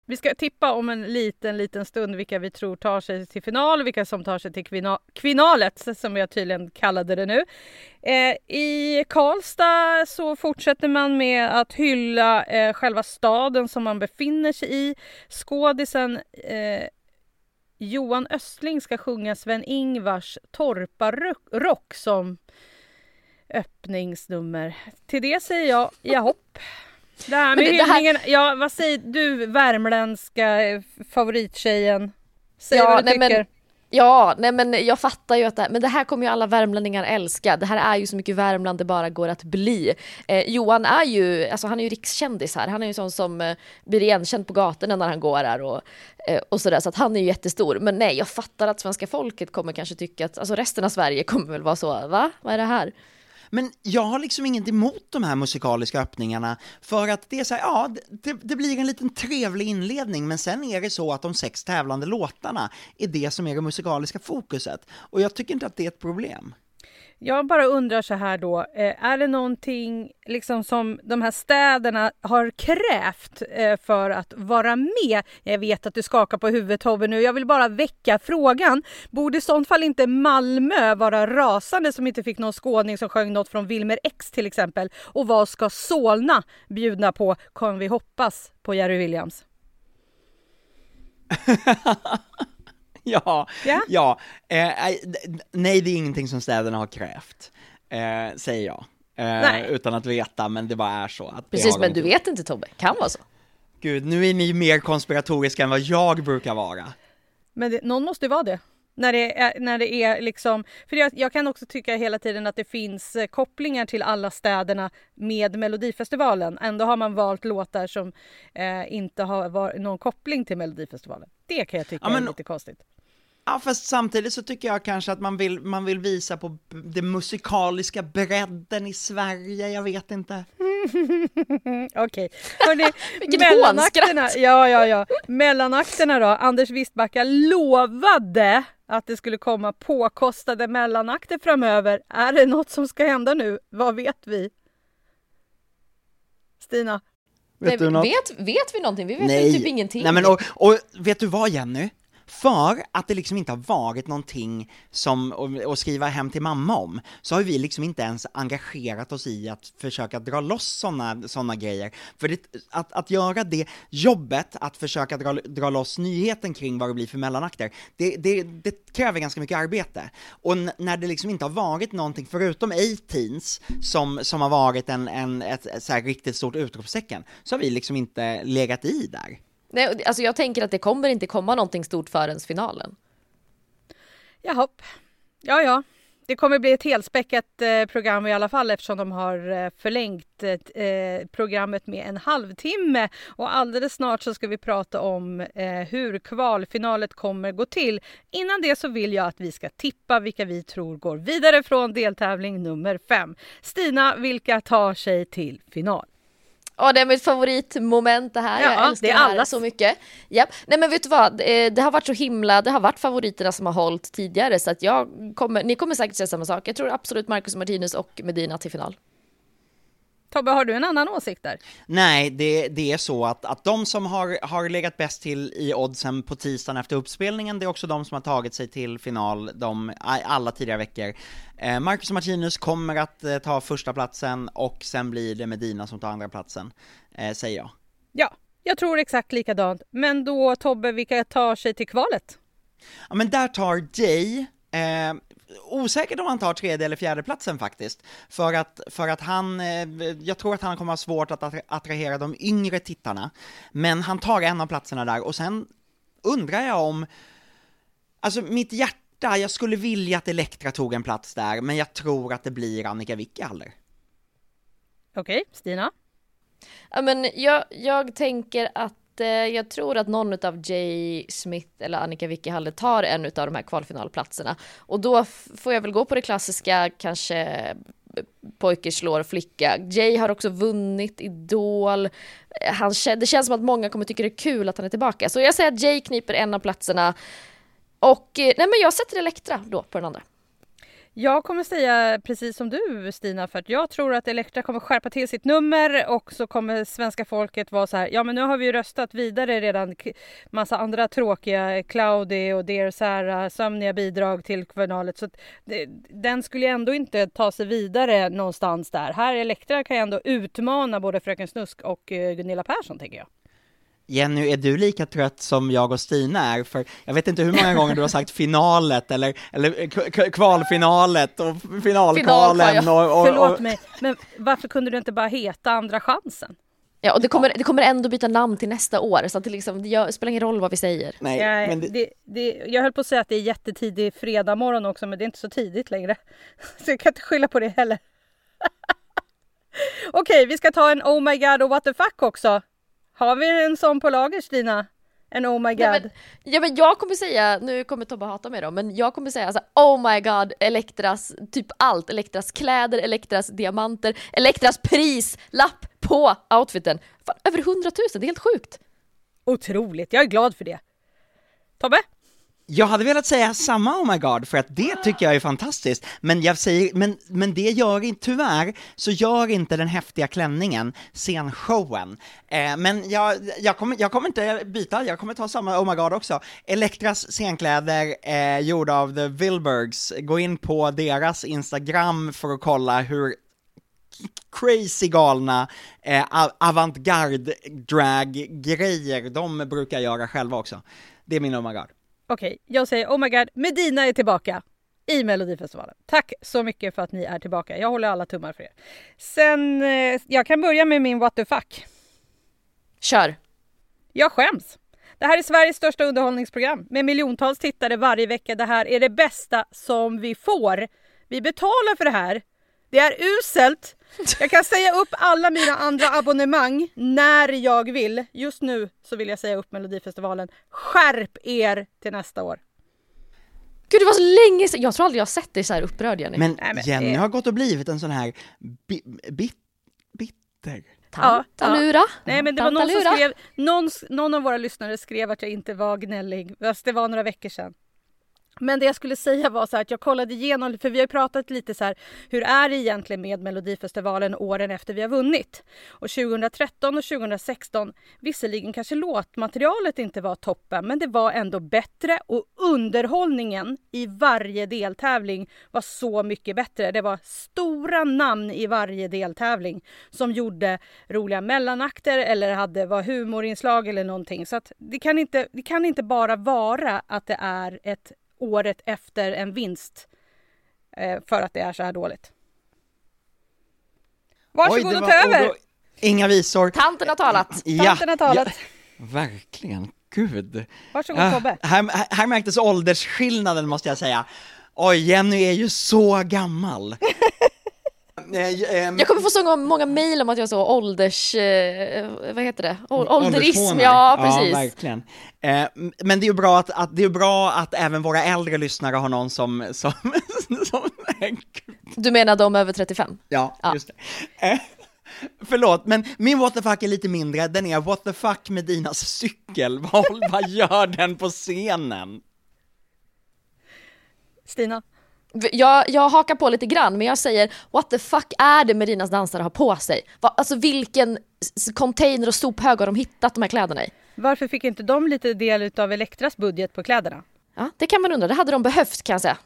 Vi ska tippa om en liten, liten stund vilka vi tror tar sig till final, vilka som tar sig till kvinna kvinnalet som jag tydligen kallade det nu. Eh, I Karlstad så fortsätter man med att hylla eh, själva staden som man befinner sig i. Skådisen eh, Johan Östling ska sjunga Sven-Ingvars Torparock som öppningsnummer. Till det säger jag jahopp. Det här med det, hyllningen, här... ja vad säger du värmländska favorittjejen? Säg ja, vad du nej, tycker. Men... Ja, nej men jag fattar ju att det här, men det här kommer ju alla värmlänningar älska. Det här är ju så mycket Värmland det bara går att bli. Eh, Johan är ju, alltså han är ju rikskändis här. Han är ju sån som eh, blir igenkänd på gatorna när han går här och, eh, och sådär. Så att han är ju jättestor. Men nej, jag fattar att svenska folket kommer kanske tycka att, alltså resten av Sverige kommer väl vara så, va? Vad är det här? Men jag har liksom inget emot de här musikaliska öppningarna, för att det är så här, ja, det, det, blir en liten trevlig inledning, men sen är det så att de sex tävlande låtarna är det som är det musikaliska fokuset. Och jag tycker inte att det är ett problem. Jag bara undrar så här då, eh, är det någonting liksom som de här städerna har krävt eh, för att vara med? Jag vet att du skakar på huvudet Tobbe nu, jag vill bara väcka frågan. Borde i sånt fall inte Malmö vara rasande som inte fick någon skåning som sjöng något från Wilmer X till exempel? Och vad ska Solna bjuda på? Kan vi hoppas på Jerry Williams? <laughs> <laughs> ja, yeah. ja. Eh, nej, det är ingenting som städerna har krävt, eh, säger jag. Eh, utan att veta, men det bara är så. Att Precis, men du vet inte Tobbe, kan vara så. Gud, nu är ni mer konspiratoriska än vad jag brukar vara. Men det, någon måste ju vara det. När det är, när det är liksom, för jag, jag, kan också tycka hela tiden att det finns eh, kopplingar till alla städerna med Melodifestivalen. Ändå har man valt låtar som eh, inte har var, någon koppling till Melodifestivalen. Det kan jag tycka ja, men, är lite konstigt. Ja, fast samtidigt så tycker jag kanske att man vill, man vill visa på den musikaliska bredden i Sverige, jag vet inte. <laughs> Okej, hörni, <laughs> mellanakterna, ja, ja, ja. mellanakterna då. Anders Wistbacka lovade att det skulle komma påkostade mellanakter framöver. Är det något som ska hända nu? Vad vet vi? Stina? Vet, Nej, du något? vet, vet vi någonting? Vi vet Nej. typ ingenting. Nej, men och, och vet du vad Jenny? För att det liksom inte har varit någonting som, att skriva hem till mamma om, så har vi liksom inte ens engagerat oss i att försöka dra loss sådana såna grejer. För det, att, att göra det jobbet, att försöka dra, dra loss nyheten kring vad det blir för mellanakter, det, det, det kräver ganska mycket arbete. Och när det liksom inte har varit någonting, förutom A-Teens, som, som har varit en, en, ett, ett ett riktigt stort utropstecken, så har vi liksom inte legat i där. Nej, alltså jag tänker att det kommer inte komma någonting stort förrän finalen. Jaha. Ja, ja. Det kommer bli ett helspäckat eh, program i alla fall eftersom de har eh, förlängt eh, eh, programmet med en halvtimme. Och alldeles snart så ska vi prata om eh, hur kvalfinalet kommer gå till. Innan det så vill jag att vi ska tippa vilka vi tror går vidare från deltävling nummer fem. Stina, vilka tar sig till final? Ja, det är mitt favoritmoment det här. Ja, jag älskar det, är alla. så mycket. Ja. Nej men vet du vad, det har varit så himla, det har varit favoriterna som har hållit tidigare så att jag kommer, ni kommer säkert säga samma sak. Jag tror absolut Marcus Martinez och Medina till final. Tobbe, har du en annan åsikt där? Nej, det, det är så att, att de som har, har legat bäst till i oddsen på tisdagen efter uppspelningen, det är också de som har tagit sig till final de, alla tidigare veckor. Eh, Marcus Martinus kommer att eh, ta första platsen och sen blir det Medina som tar andra platsen, eh, säger jag. Ja, jag tror exakt likadant. Men då Tobbe, vilka tar sig till kvalet? Ja men där tar Jay, eh, osäkert om han tar tredje eller fjärde platsen faktiskt. För att, för att han, eh, jag tror att han kommer ha svårt att attrahera de yngre tittarna. Men han tar en av platserna där och sen undrar jag om, alltså mitt hjärta, jag skulle vilja att Elektra tog en plats där, men jag tror att det blir Annika Wickehaller. Okej, okay, Stina? Ja men jag, jag tänker att Eh, jag tror att någon av Jay Smith eller Annika Wickehalle tar en av de här kvalfinalplatserna. Och då får jag väl gå på det klassiska, kanske pojke slår flicka. Jay har också vunnit Idol. Eh, han, det känns som att många kommer tycka det är kul att han är tillbaka. Så jag säger att Jay kniper en av platserna. Och eh, nej men jag sätter Elektra då på den andra. Jag kommer säga precis som du Stina för att jag tror att Elektra kommer skärpa till sitt nummer och så kommer svenska folket vara så här. Ja men nu har vi ju röstat vidare redan massa andra tråkiga Cloudy och Dear Sarah sömniga bidrag till Kvarnalet så det, den skulle ju ändå inte ta sig vidare någonstans där. Här Elektra kan ju ändå utmana både Fröken Snusk och eh, Gunilla Persson tänker jag. Jenny, är du lika trött som jag och Stina är? För jag vet inte hur många gånger du har sagt finalet eller, eller kvalfinalet och finalkvalen och, och, och, Förlåt mig, men varför kunde du inte bara heta Andra chansen? Ja, och det kommer, det kommer ändå byta namn till nästa år, så att det, liksom, det spelar ingen roll vad vi säger. Nej, men det... Det, det, jag höll på att säga att det är jättetidig fredag morgon också, men det är inte så tidigt längre. <laughs> Så jag kan inte skylla på det heller. <laughs> Okej, vi ska ta en Oh my god och what the fuck också. Har vi en sån på lager Stina? En oh my god. Ja men, ja, men jag kommer säga, nu kommer Tobbe hata mig då, men jag kommer säga så oh my god, Elektras, typ allt, Elektras kläder, Elektras diamanter, Elektras prislapp på outfiten. Fan, över 100 000, det är helt sjukt. Otroligt, jag är glad för det. Tobbe? Jag hade velat säga samma oh my god, för att det tycker jag är fantastiskt, men jag säger, men, men det gör inte, tyvärr, så gör inte den häftiga klänningen scenshowen. Eh, men jag, jag, kommer, jag kommer inte byta, jag kommer ta samma oh my god också. Elektras scenkläder, eh, gjorda av The Wilbergs, gå in på deras Instagram för att kolla hur crazy galna eh, avantgarde drag-grejer de brukar göra själva också. Det är min oh my god. Okej, okay, jag säger oh my god, Medina är tillbaka i Melodifestivalen. Tack så mycket för att ni är tillbaka. Jag håller alla tummar för er. Sen, eh, jag kan börja med min what the fuck. Kör! Jag skäms. Det här är Sveriges största underhållningsprogram med miljontals tittare varje vecka. Det här är det bästa som vi får. Vi betalar för det här. Det är uselt. Jag kan säga upp alla mina andra abonnemang när jag vill. Just nu så vill jag säga upp Melodifestivalen. Skärp er till nästa år. Gud det var så länge sedan, jag tror aldrig jag sett dig så här upprörd Jenny. Men, Nej, men Jenny har gått och blivit en sån här bi, bit, bitter. Tantalura. Ja, Nej men det var någon som skrev, någon, någon av våra lyssnare skrev att jag inte var gnällig, fast det var några veckor sedan. Men det jag skulle säga var så här att jag kollade igenom, för vi har pratat lite så här, hur är det egentligen med Melodifestivalen åren efter vi har vunnit? Och 2013 och 2016, visserligen kanske låtmaterialet inte var toppen, men det var ändå bättre och underhållningen i varje deltävling var så mycket bättre. Det var stora namn i varje deltävling som gjorde roliga mellanakter eller hade var humorinslag eller någonting. Så att det kan inte, det kan inte bara vara att det är ett året efter en vinst eh, för att det är så här dåligt. Varsågod och ta över! Då, inga visor. Tanten har talat. Ja, Tanten har talat. Ja, verkligen, gud. Varsågod uh, Tobbe. Här, här märktes åldersskillnaden måste jag säga. Oj, Jenny är ju så gammal. <laughs> Jag kommer få så många mejl om att jag är så ålders... Eh, vad heter det? ålderism, ja precis. Ja, verkligen. Eh, men det är ju bra att, att, det är bra att även våra äldre lyssnare har någon som... som, <laughs> som du menar de över 35? Ja, ja. just det. Eh, förlåt, men min what the fuck är lite mindre, den är what the fuck med Dinas cykel, vad, <laughs> vad gör den på scenen? Stina? Jag, jag hakar på lite grann, men jag säger what the fuck är det Merinas dansare har på sig? Va, alltså vilken container och sophög har de hittat de här kläderna i? Varför fick inte de lite del av Elektras budget på kläderna? Ja, det kan man undra. Det hade de behövt kan jag säga.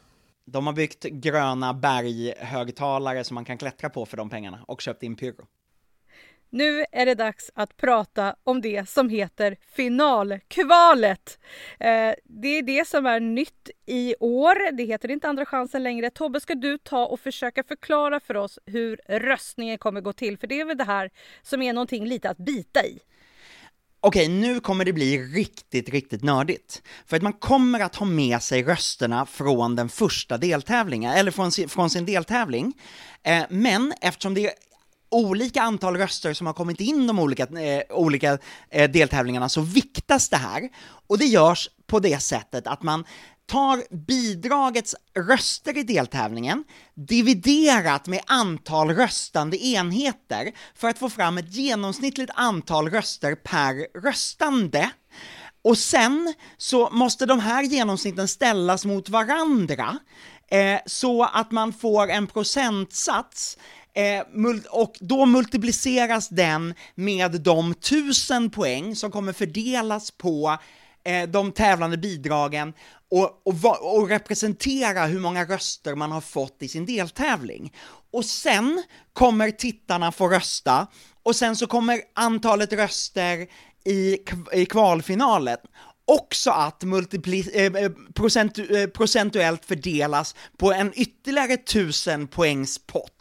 De har byggt gröna berghögtalare som man kan klättra på för de pengarna och köpt in pyro. Nu är det dags att prata om det som heter finalkvalet. Eh, det är det som är nytt i år. Det heter inte Andra chansen längre. Tobbe, ska du ta och försöka förklara för oss hur röstningen kommer gå till? För det är väl det här som är någonting lite att bita i. Okej, nu kommer det bli riktigt, riktigt nördigt. För att man kommer att ha med sig rösterna från den första deltävlingen, eller från sin, från sin deltävling. Eh, men eftersom det olika antal röster som har kommit in de olika, eh, olika eh, deltävlingarna så viktas det här. Och det görs på det sättet att man tar bidragets röster i deltävlingen dividerat med antal röstande enheter för att få fram ett genomsnittligt antal röster per röstande och sen så måste de här genomsnitten ställas mot varandra, eh, så att man får en procentsats Eh, och då multipliceras den med de tusen poäng som kommer fördelas på eh, de tävlande bidragen och, och, och, representera hur många röster man har fått i sin deltävling. Och sen kommer tittarna få rösta, och sen så kommer antalet röster i, i kvalfinalen också att multipli- eh, eh, eh, procentuellt fördelas på en ytterligare tusen poängs pott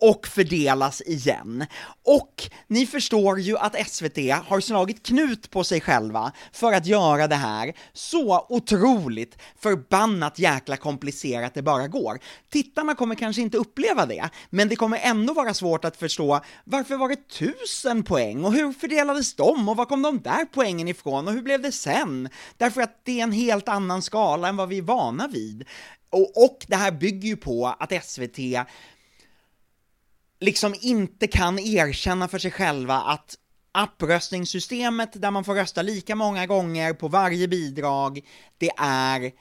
och fördelas igen. Och ni förstår ju att SVT har slagit knut på sig själva för att göra det här så otroligt förbannat jäkla komplicerat det bara går. Tittarna kommer kanske inte uppleva det, men det kommer ändå vara svårt att förstå varför var det tusen poäng och hur fördelades de och var kom de där poängen ifrån och hur blev det sen? Därför att det är en helt annan skala än vad vi är vana vid. Och, och det här bygger ju på att SVT liksom inte kan erkänna för sig själva att appröstningssystemet där man får rösta lika många gånger på varje bidrag, det är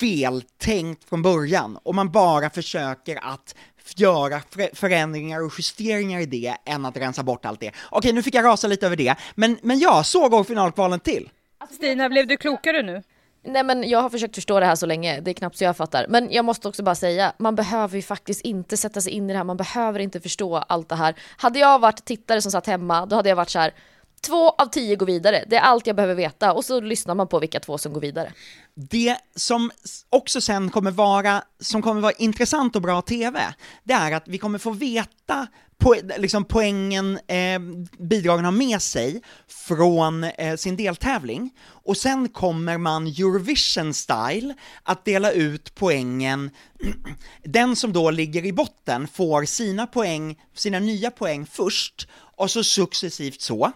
feltänkt från början och man bara försöker att göra förändringar och justeringar i det än att rensa bort allt det. Okej, nu fick jag rasa lite över det, men, men ja, så går finalkvalen till. Stina, blev du klokare nu? Nej men jag har försökt förstå det här så länge, det är knappt så jag fattar. Men jag måste också bara säga, man behöver ju faktiskt inte sätta sig in i det här, man behöver inte förstå allt det här. Hade jag varit tittare som satt hemma, då hade jag varit så här, två av tio går vidare, det är allt jag behöver veta och så lyssnar man på vilka två som går vidare. Det som också sen kommer vara, som kommer vara intressant och bra TV, det är att vi kommer få veta po liksom poängen eh, bidragen har med sig från eh, sin deltävling, och sen kommer man Eurovision style att dela ut poängen, <clears throat> den som då ligger i botten får sina poäng, sina nya poäng först, och så successivt så.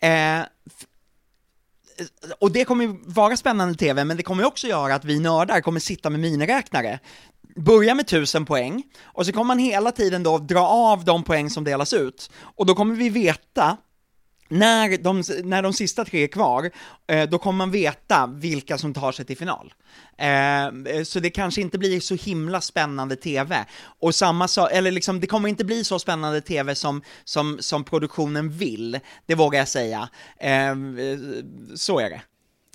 Eh, och det kommer ju vara spännande TV, men det kommer också göra att vi nördar kommer sitta med miniräknare. Börja med 1000 poäng, och så kommer man hela tiden då dra av de poäng som delas ut, och då kommer vi veta när de, när de sista tre är kvar, eh, då kommer man veta vilka som tar sig till final. Eh, så det kanske inte blir så himla spännande TV. Och samma så, eller liksom, det kommer inte bli så spännande TV som, som, som produktionen vill, det vågar jag säga. Eh, så är det.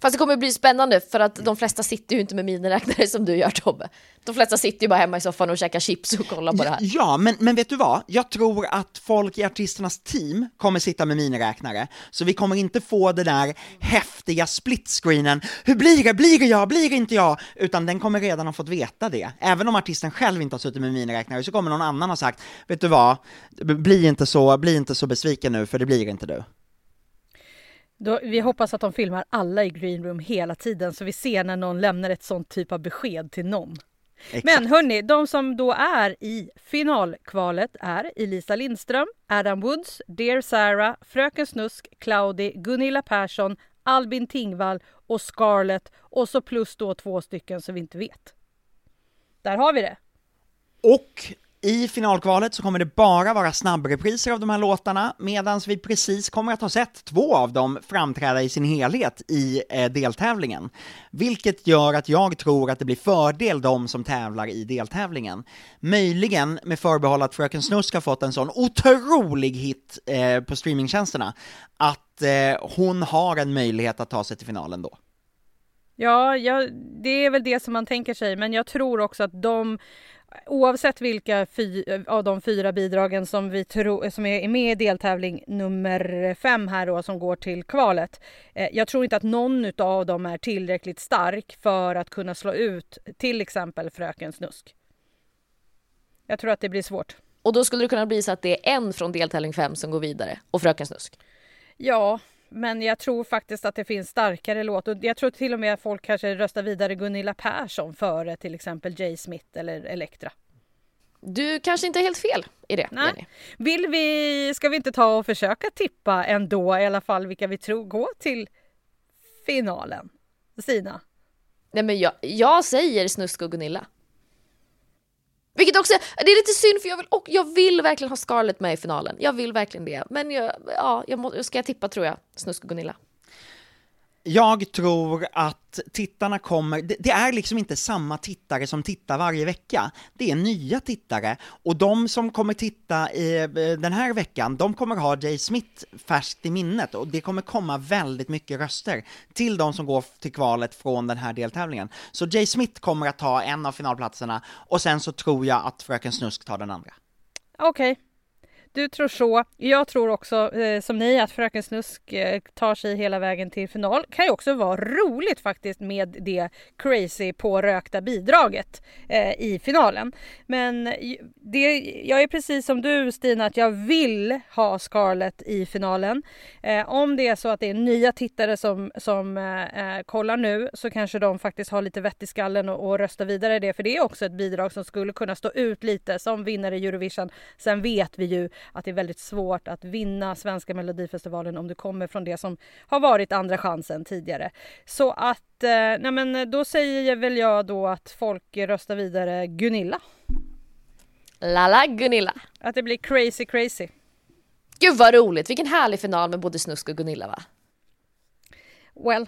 Fast det kommer bli spännande för att de flesta sitter ju inte med miniräknare som du gör Tobbe. De flesta sitter ju bara hemma i soffan och käkar chips och kollar på det här. Ja, men, men vet du vad? Jag tror att folk i artisternas team kommer sitta med miniräknare, så vi kommer inte få den där häftiga splitscreenen, hur blir det, blir det jag, blir det inte jag? Utan den kommer redan ha fått veta det. Även om artisten själv inte har suttit med miniräknare så kommer någon annan ha sagt, vet du vad, bli inte så, bli inte så besviken nu för det blir inte du. Då, vi hoppas att de filmar alla i Green Room hela tiden så vi ser när någon lämnar ett sånt typ av besked till någon. Exakt. Men hörni, de som då är i finalkvalet är Elisa Lindström, Adam Woods, Dear Sarah, Fröken Snusk, Claudi, Gunilla Persson, Albin Tingvall och Scarlett och så plus då två stycken som vi inte vet. Där har vi det. Och i finalkvalet så kommer det bara vara snabbrepriser av de här låtarna, medan vi precis kommer att ha sett två av dem framträda i sin helhet i eh, deltävlingen. Vilket gör att jag tror att det blir fördel de som tävlar i deltävlingen. Möjligen med förbehåll att Fröken Snusk har fått en sån otrolig hit eh, på streamingtjänsterna, att eh, hon har en möjlighet att ta sig till finalen då. Ja, ja, det är väl det som man tänker sig, men jag tror också att de oavsett vilka fy, av de fyra bidragen som, vi tro, som är med i deltävling nummer fem här då som går till kvalet. Eh, jag tror inte att någon av dem är tillräckligt stark för att kunna slå ut till exempel Fröken Snusk. Jag tror att det blir svårt. Och då skulle det kunna bli så att det är en från deltävling fem som går vidare och Fröken Snusk? Ja, men jag tror faktiskt att det finns starkare låt. Och jag tror till och med att folk kanske röstar vidare Gunilla Persson före till exempel Jay Smith eller Elektra. Du kanske inte är helt fel i det, Nej. Jenny. Vill vi, ska vi inte ta och försöka tippa ändå i alla fall vilka vi tror går till finalen? Stina? Nej men jag, jag säger Snusk och Gunilla. Vilket också, det är lite synd för jag vill, och jag vill verkligen ha Scarlett med i finalen. Jag vill verkligen det. Men jag, ja, jag må, ska jag tippa tror jag, Snusk och Gunilla. Jag tror att tittarna kommer, det, det, är liksom inte samma tittare som tittar varje vecka. Det är nya tittare, och de som kommer titta i, eh, den här veckan, de kommer ha Jay Smith färskt i minnet, och det kommer komma väldigt mycket röster till de som går till kvalet från den här deltävlingen. Så Jay Smith kommer att ta en av finalplatserna, och sen så tror jag att Fröken Snusk tar den andra. Okej. Okay. Du tror så. Jag tror också eh, som ni att Fröken Snusk eh, tar sig hela vägen till final. Kan ju också vara roligt faktiskt med det crazy pårökta bidraget eh, i finalen. Men det, jag är precis som du Stina att jag vill ha Scarlett i finalen. Eh, om det är så att det är nya tittare som, som eh, eh kollar nu så kanske de faktiskt har lite vett i skallen och, och röstar vidare det. För det är också ett bidrag som skulle kunna stå ut lite som vinnare i Eurovision. Sen vet vi ju att det är väldigt svårt att vinna svenska melodifestivalen om du kommer från det som har varit andra chansen tidigare. Så att, eh, nej men då säger väl jag då att folk röstar vidare Gunilla. Lala Gunilla. Att det blir crazy crazy. Gud vad roligt, vilken härlig final med både Snusk och Gunilla va? Well,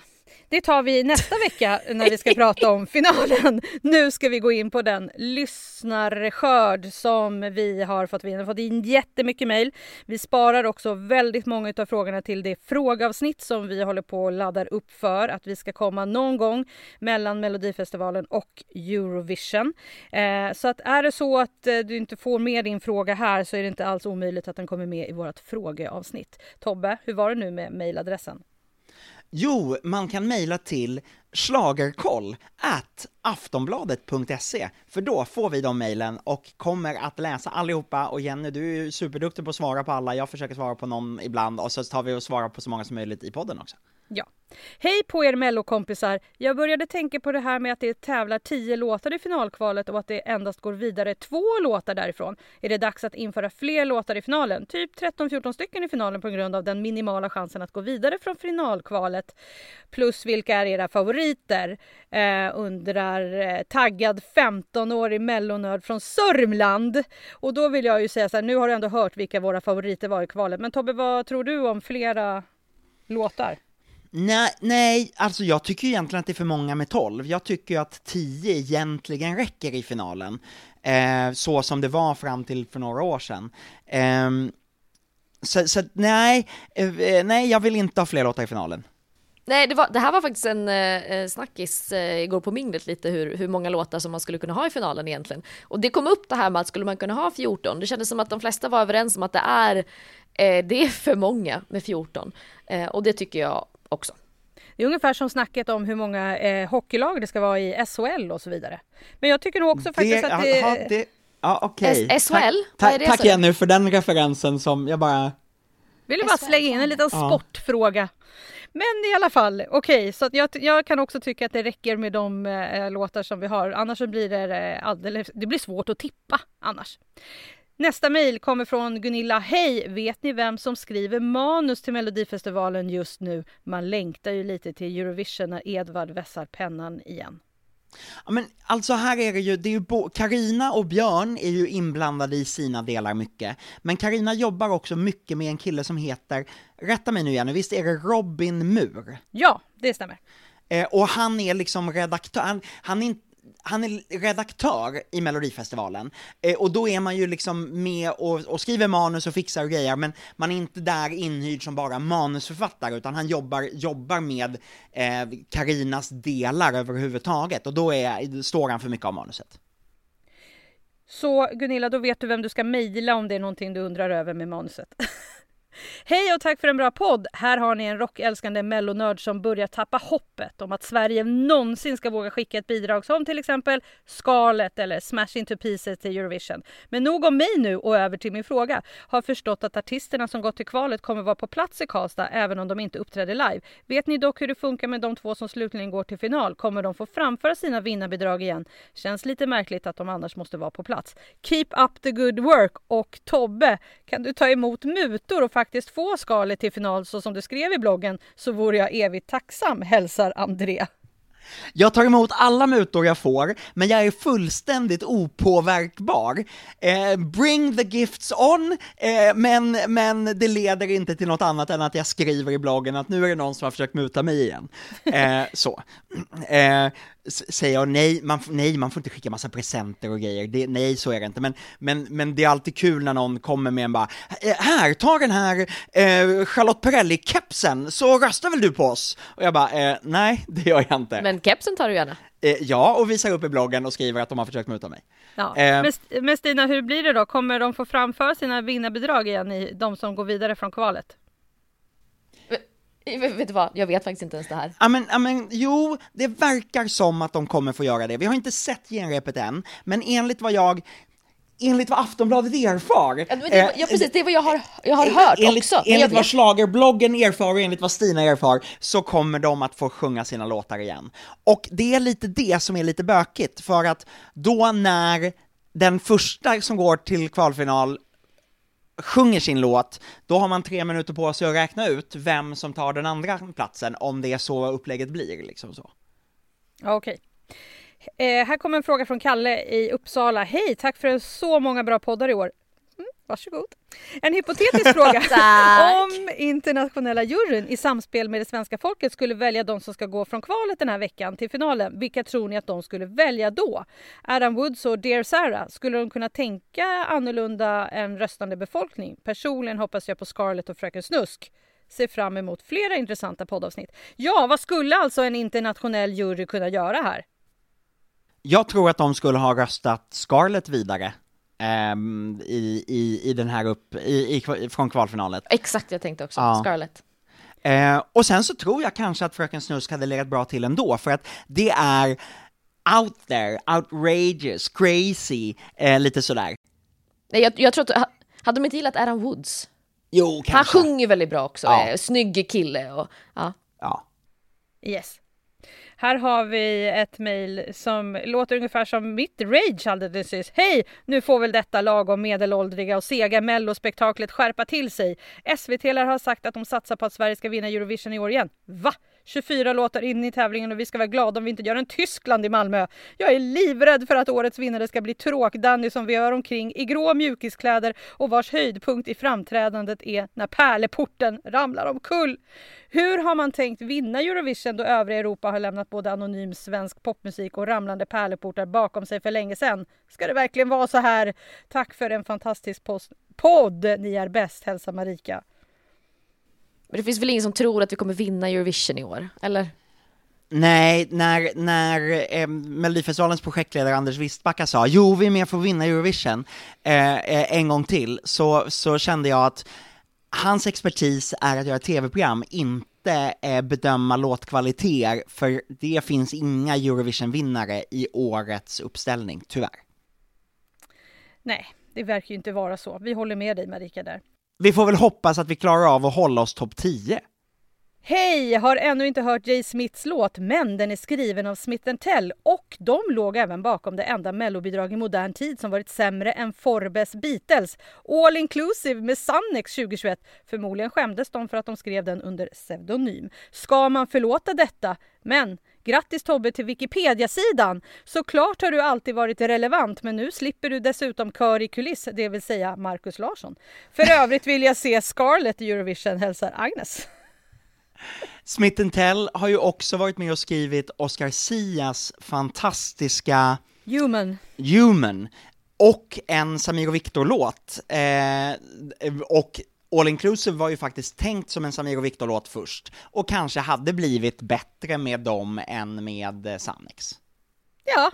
det tar vi nästa vecka när vi ska <laughs> prata om finalen. Nu ska vi gå in på den lyssnarskörd som vi har fått. Vi har fått in jättemycket mejl. Vi sparar också väldigt många av frågorna till det frågeavsnitt som vi håller på och laddar upp för att vi ska komma någon gång mellan Melodifestivalen och Eurovision. Eh, så att är det så att eh, du inte får med din fråga här så är det inte alls omöjligt att den kommer med i vårt frågeavsnitt. Tobbe, hur var det nu med mejladressen? Jo, man kan mejla till slagerkoll at aftonbladet.se, för då får vi de mejlen och kommer att läsa allihopa, och Jenny, du är ju superduktig på att svara på alla, jag försöker svara på någon ibland, och så tar vi och svarar på så många som möjligt i podden också. Ja. Hej på er mellokompisar! Jag började tänka på det här med att det tävlar tio låtar i finalkvalet och att det endast går vidare två låtar därifrån. Är det dags att införa fler låtar i finalen? Typ 13-14 stycken i finalen på grund av den minimala chansen att gå vidare från finalkvalet. Plus vilka är era favoriter? Eh, undrar eh, taggad 15-årig mellonörd från Sörmland. Och då vill jag ju säga så här, nu har du ändå hört vilka våra favoriter var i kvalet. Men Tobbe, vad tror du om flera låtar? Nej, nej, alltså jag tycker egentligen att det är för många med 12. Jag tycker att 10 egentligen räcker i finalen, eh, så som det var fram till för några år sedan. Eh, så, så nej, eh, nej, jag vill inte ha fler låtar i finalen. Nej, det, var, det här var faktiskt en eh, snackis eh, igår på minglet lite hur, hur många låtar som man skulle kunna ha i finalen egentligen. Och det kom upp det här med att skulle man kunna ha 14? Det kändes som att de flesta var överens om att det är, eh, det är för många med 14. Eh, och det tycker jag också. Det är ungefär som snacket om hur många eh, hockeylag det ska vara i SHL och så vidare. Men jag tycker nog också faktiskt det, att det... Aha, det ja, okej. Okay. SHL? Tack, tack, tack Jenny för den referensen som jag bara... Vill du bara slänga in en liten ja. sportfråga? Men i alla fall, okej, okay, så jag, jag, kan också tycka att det räcker med de eh, låtar som vi har. Annars så blir det eh, alldeles, det blir svårt att tippa annars. Nästa mejl kommer från Gunilla. Hej! Vet ni vem som skriver manus till Melodifestivalen just nu? Man längtar ju lite till Eurovision när Edvard vässar pennan igen. Ja, men alltså här är det ju, det är ju Karina och Björn är ju inblandade i sina delar mycket, men Karina jobbar också mycket med en kille som heter, rätta mig nu igen, visst är det Robin Mur? Ja, det stämmer. Eh, och han är liksom redaktör, han, han är han är redaktör i Melodifestivalen, eh, och då är man ju liksom med och, och, skriver manus och fixar och grejer, men man är inte där inhyrd som bara manusförfattare, utan han jobbar, jobbar med eh, Karinas eh, delar överhuvudtaget, och då är, står han för mycket av manuset. Så Gunilla, då vet du vem du ska mejla om det är någonting du undrar över med manuset. <laughs> Hej och tack för en bra podd! Här har ni en rockälskande mellonörd som börjar tappa hoppet om att Sverige någonsin ska våga skicka ett bidrag som till exempel Scarlett eller Smash Into Pieces till Eurovision. Men nog om mig nu och över till min fråga. Har förstått att artisterna som gått till kvalet kommer vara på plats i Karlstad även om de inte uppträder live. Vet ni dock hur det funkar med de två som slutligen går till final? Kommer de få framföra sina vinnarbidrag igen? Känns lite märkligt att de annars måste vara på plats. Keep up the good work! Och Tobbe, kan du ta emot mutor och faktiskt få skalet till final så som du skrev i bloggen så vore jag evigt tacksam, hälsar André. Jag tar emot alla mutor jag får, men jag är fullständigt opåverkbar. Eh, bring the gifts on, eh, men, men det leder inte till något annat än att jag skriver i bloggen att nu är det någon som har försökt muta mig igen. Eh, så. Eh, Säger jag nej man, nej, man får inte skicka massa presenter och grejer, det, nej så är det inte, men, men, men det är alltid kul när någon kommer med en bara, "Eh, här, ta den här eh, Charlotte Perrelli-kepsen, så röstar väl du på oss? Och jag bara, eh, nej det gör jag inte. Men kepsen tar du gärna. Eh, ja, och visar upp i bloggen och skriver att de har försökt muta mig. Ja. Eh. Men, men Stina, hur blir det då? Kommer de få framföra sina vinnarbidrag igen i de som går vidare från kvalet? <laughs> Vet du vad, jag vet faktiskt inte ens det här. Ja men, ja men, jo, det verkar som att de kommer få göra det. Vi har inte sett genrepet än, men enligt vad jag, enligt vad Aftonbladet erfar. Ja, det, eh, ja precis, det är vad jag har, jag har hört enligt, också. Enligt vad schlagerbloggen erfar och enligt vad Stina erfar, så kommer de att få sjunga sina låtar igen. Och det är lite det som är lite bökigt, för att då när den första som går till kvalfinal sjunger sin låt, då har man tre minuter på sig att räkna ut vem som tar den andra platsen, om det är så upplägget blir, liksom så. Ja, Okej. Eh, här kommer en fråga från Kalle i Uppsala. Hej, tack för så många bra poddar i år. Varsågod. En hypotetisk <laughs> fråga. Om internationella juryn i samspel med det svenska folket skulle välja de som ska gå från kvalet den här veckan till finalen, vilka tror ni att de skulle välja då? Adam Woods och Dear Sarah, skulle de kunna tänka annorlunda än röstande befolkning? Personligen hoppas jag på Scarlett och Fröken Snusk. Ser fram emot flera intressanta poddavsnitt. Ja, vad skulle alltså en internationell jury kunna göra här? Jag tror att de skulle ha röstat Scarlett vidare ehm, i, i, i den här upp, i, i, från kvalfinalet. Exakt, jag tänkte också. Ja. Scarlett. Eh, och sen så tror jag kanske att Fröken Snusk hade legat bra till ändå, för att det är out there, outrageous, crazy, eh, lite sådär. Nej, jag, jag tror att, hade de inte gillat Adam Woods? Jo, Han kanske. sjunger väldigt bra också, Ja. ja. snygg kille och ja. Ja. Yes. Här har vi ett mejl som låter ungefär som mitt rage alldeles nyss. Hej! Nu får väl detta lagom medelåldriga och sega mellospektaklet skärpa till sig. SVT lär ha sagt att de satsar på att Sverige ska vinna Eurovision i år igen. Va? 24 låtar in i tävlingen och vi ska vara glada om vi inte gör en Tyskland i Malmö. Jag är livrädd för att årets vinnare ska bli tråk-Danny som vevar omkring i grå mjukiskläder och vars höjdpunkt i framträdandet är när pärleporten ramlar omkull. Hur har man tänkt vinna Eurovision då övriga Europa har lämnat både anonym svensk popmusik och ramlande pärleportar bakom sig för länge sedan? Ska det verkligen vara så här? Tack för en fantastisk post- podd. Ni är bäst. Hälsa Marika. Men det finns väl ingen som tror att vi kommer vinna Eurovision i år? Eller? Nej, när, när eh, Melodifestivalens projektledare Anders Wistbacka sa jo, vi är med för att vinna Eurovision eh, eh, en gång till, så, så kände jag att hans expertis är att göra tv-program, inte eh, bedöma låtkvaliteter, för det finns inga Eurovision-vinnare i årets uppställning, tyvärr. Nej, det verkar ju inte vara så. Vi håller med dig Marika där. Vi får väl hoppas att vi klarar av att hålla oss topp 10. Hej! Har ännu inte hört Jay Smiths låt, men den är skriven av Smith Tell och de låg även bakom det enda mellobidrag i modern tid som varit sämre än Forbes Beatles. All Inclusive med Sannex 2021. Förmodligen skämdes de för att de skrev den under pseudonym. Ska man förlåta detta? Men Grattis Tobbe till Wikipedia-sidan! Såklart har du alltid varit relevant men nu slipper du dessutom kör i kuliss, det vill säga Markus Larsson. För <laughs> övrigt vill jag se Scarlett i Eurovision, hälsar Agnes. Smith Tell har ju också varit med och skrivit Oscar Sias fantastiska Human. Human och en Samir och Viktor-låt. Eh, och All Inclusive var ju faktiskt tänkt som en Samir och Viktor-låt först, och kanske hade blivit bättre med dem än med eh, Sannex. Ja,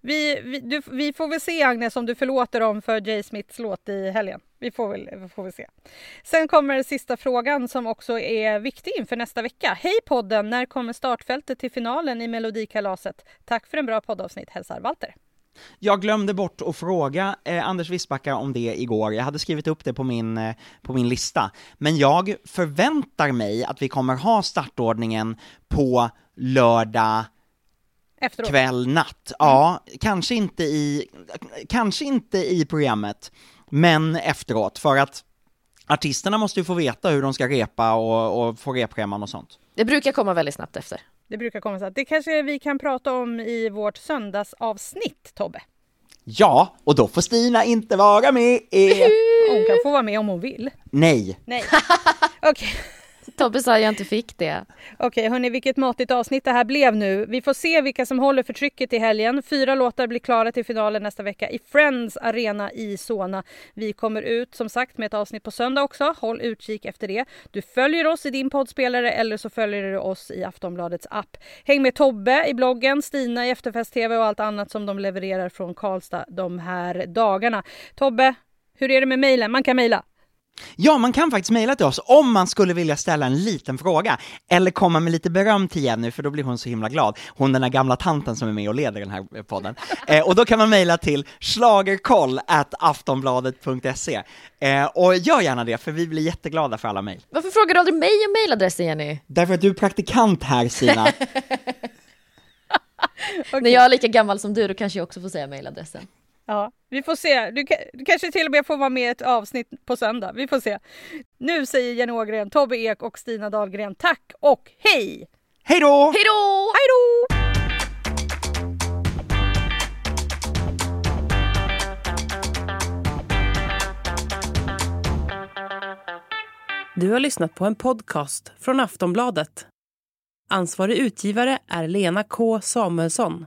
vi, vi, du, vi får väl se Agnes om du förlåter dem för Jay Smiths låt i helgen. Vi får väl, vi får väl se. Sen kommer sista frågan som också är viktig inför nästa vecka. Hej podden! När kommer startfältet till finalen i Melodikalaset? Tack för en bra poddavsnitt, hälsar Walter. Jag glömde bort att fråga eh, Anders Wissbacka om det igår, jag hade skrivit upp det på min, eh, på min lista, men jag förväntar mig att vi kommer ha startordningen på lördag Efteråt. kväll, natt. Ja, kanske inte i, kanske inte i programmet, men efteråt, för att artisterna måste ju få veta hur de ska repa och, och få repscheman och sånt. Det brukar komma väldigt snabbt efter. Det brukar komma så att det kanske vi kan prata om i vårt söndagsavsnitt, Tobbe. Ja, och då får Stina inte vara med! Hon kan få vara med om hon vill. Nej. Nej. <laughs> Okej. Tobbe sa jag inte fick det. Okej, hörni, vilket matigt avsnitt det här blev nu. Vi får se vilka som håller för trycket i helgen. Fyra låtar blir klara till finalen nästa vecka i Friends Arena i Solna. Vi kommer ut som sagt med ett avsnitt på söndag också. Håll utkik efter det. Du följer oss i din poddspelare eller så följer du oss i Aftonbladets app. Häng med Tobbe i bloggen, Stina i Efterfest TV och allt annat som de levererar från Karlstad de här dagarna. Tobbe, hur är det med mejlen? Man kan mejla. Ja, man kan faktiskt mejla till oss om man skulle vilja ställa en liten fråga, eller komma med lite beröm till Jenny, för då blir hon så himla glad. Hon den där gamla tanten som är med och leder den här podden. <laughs> Eh, och då kan man mejla till schlagerkoll at aftonbladet.se. Eh, och gör gärna det, för vi blir jätteglada för alla mejl. Varför frågar du aldrig mig om mejladressen Jenny? Därför att du är praktikant här, Sina. <laughs> När jag är lika gammal som du då kanske jag också får säga mejladressen. Ja, vi får se. Du, du kanske till och med får vara med i ett avsnitt på söndag. Vi får se. Nu säger Jenny Ågren, Tobbe Ek och Stina Dahlgren tack och hej! Hej då! Hej då! Hej då! Du har lyssnat på en podcast från Aftonbladet. Ansvarig utgivare är Lena K Samuelsson.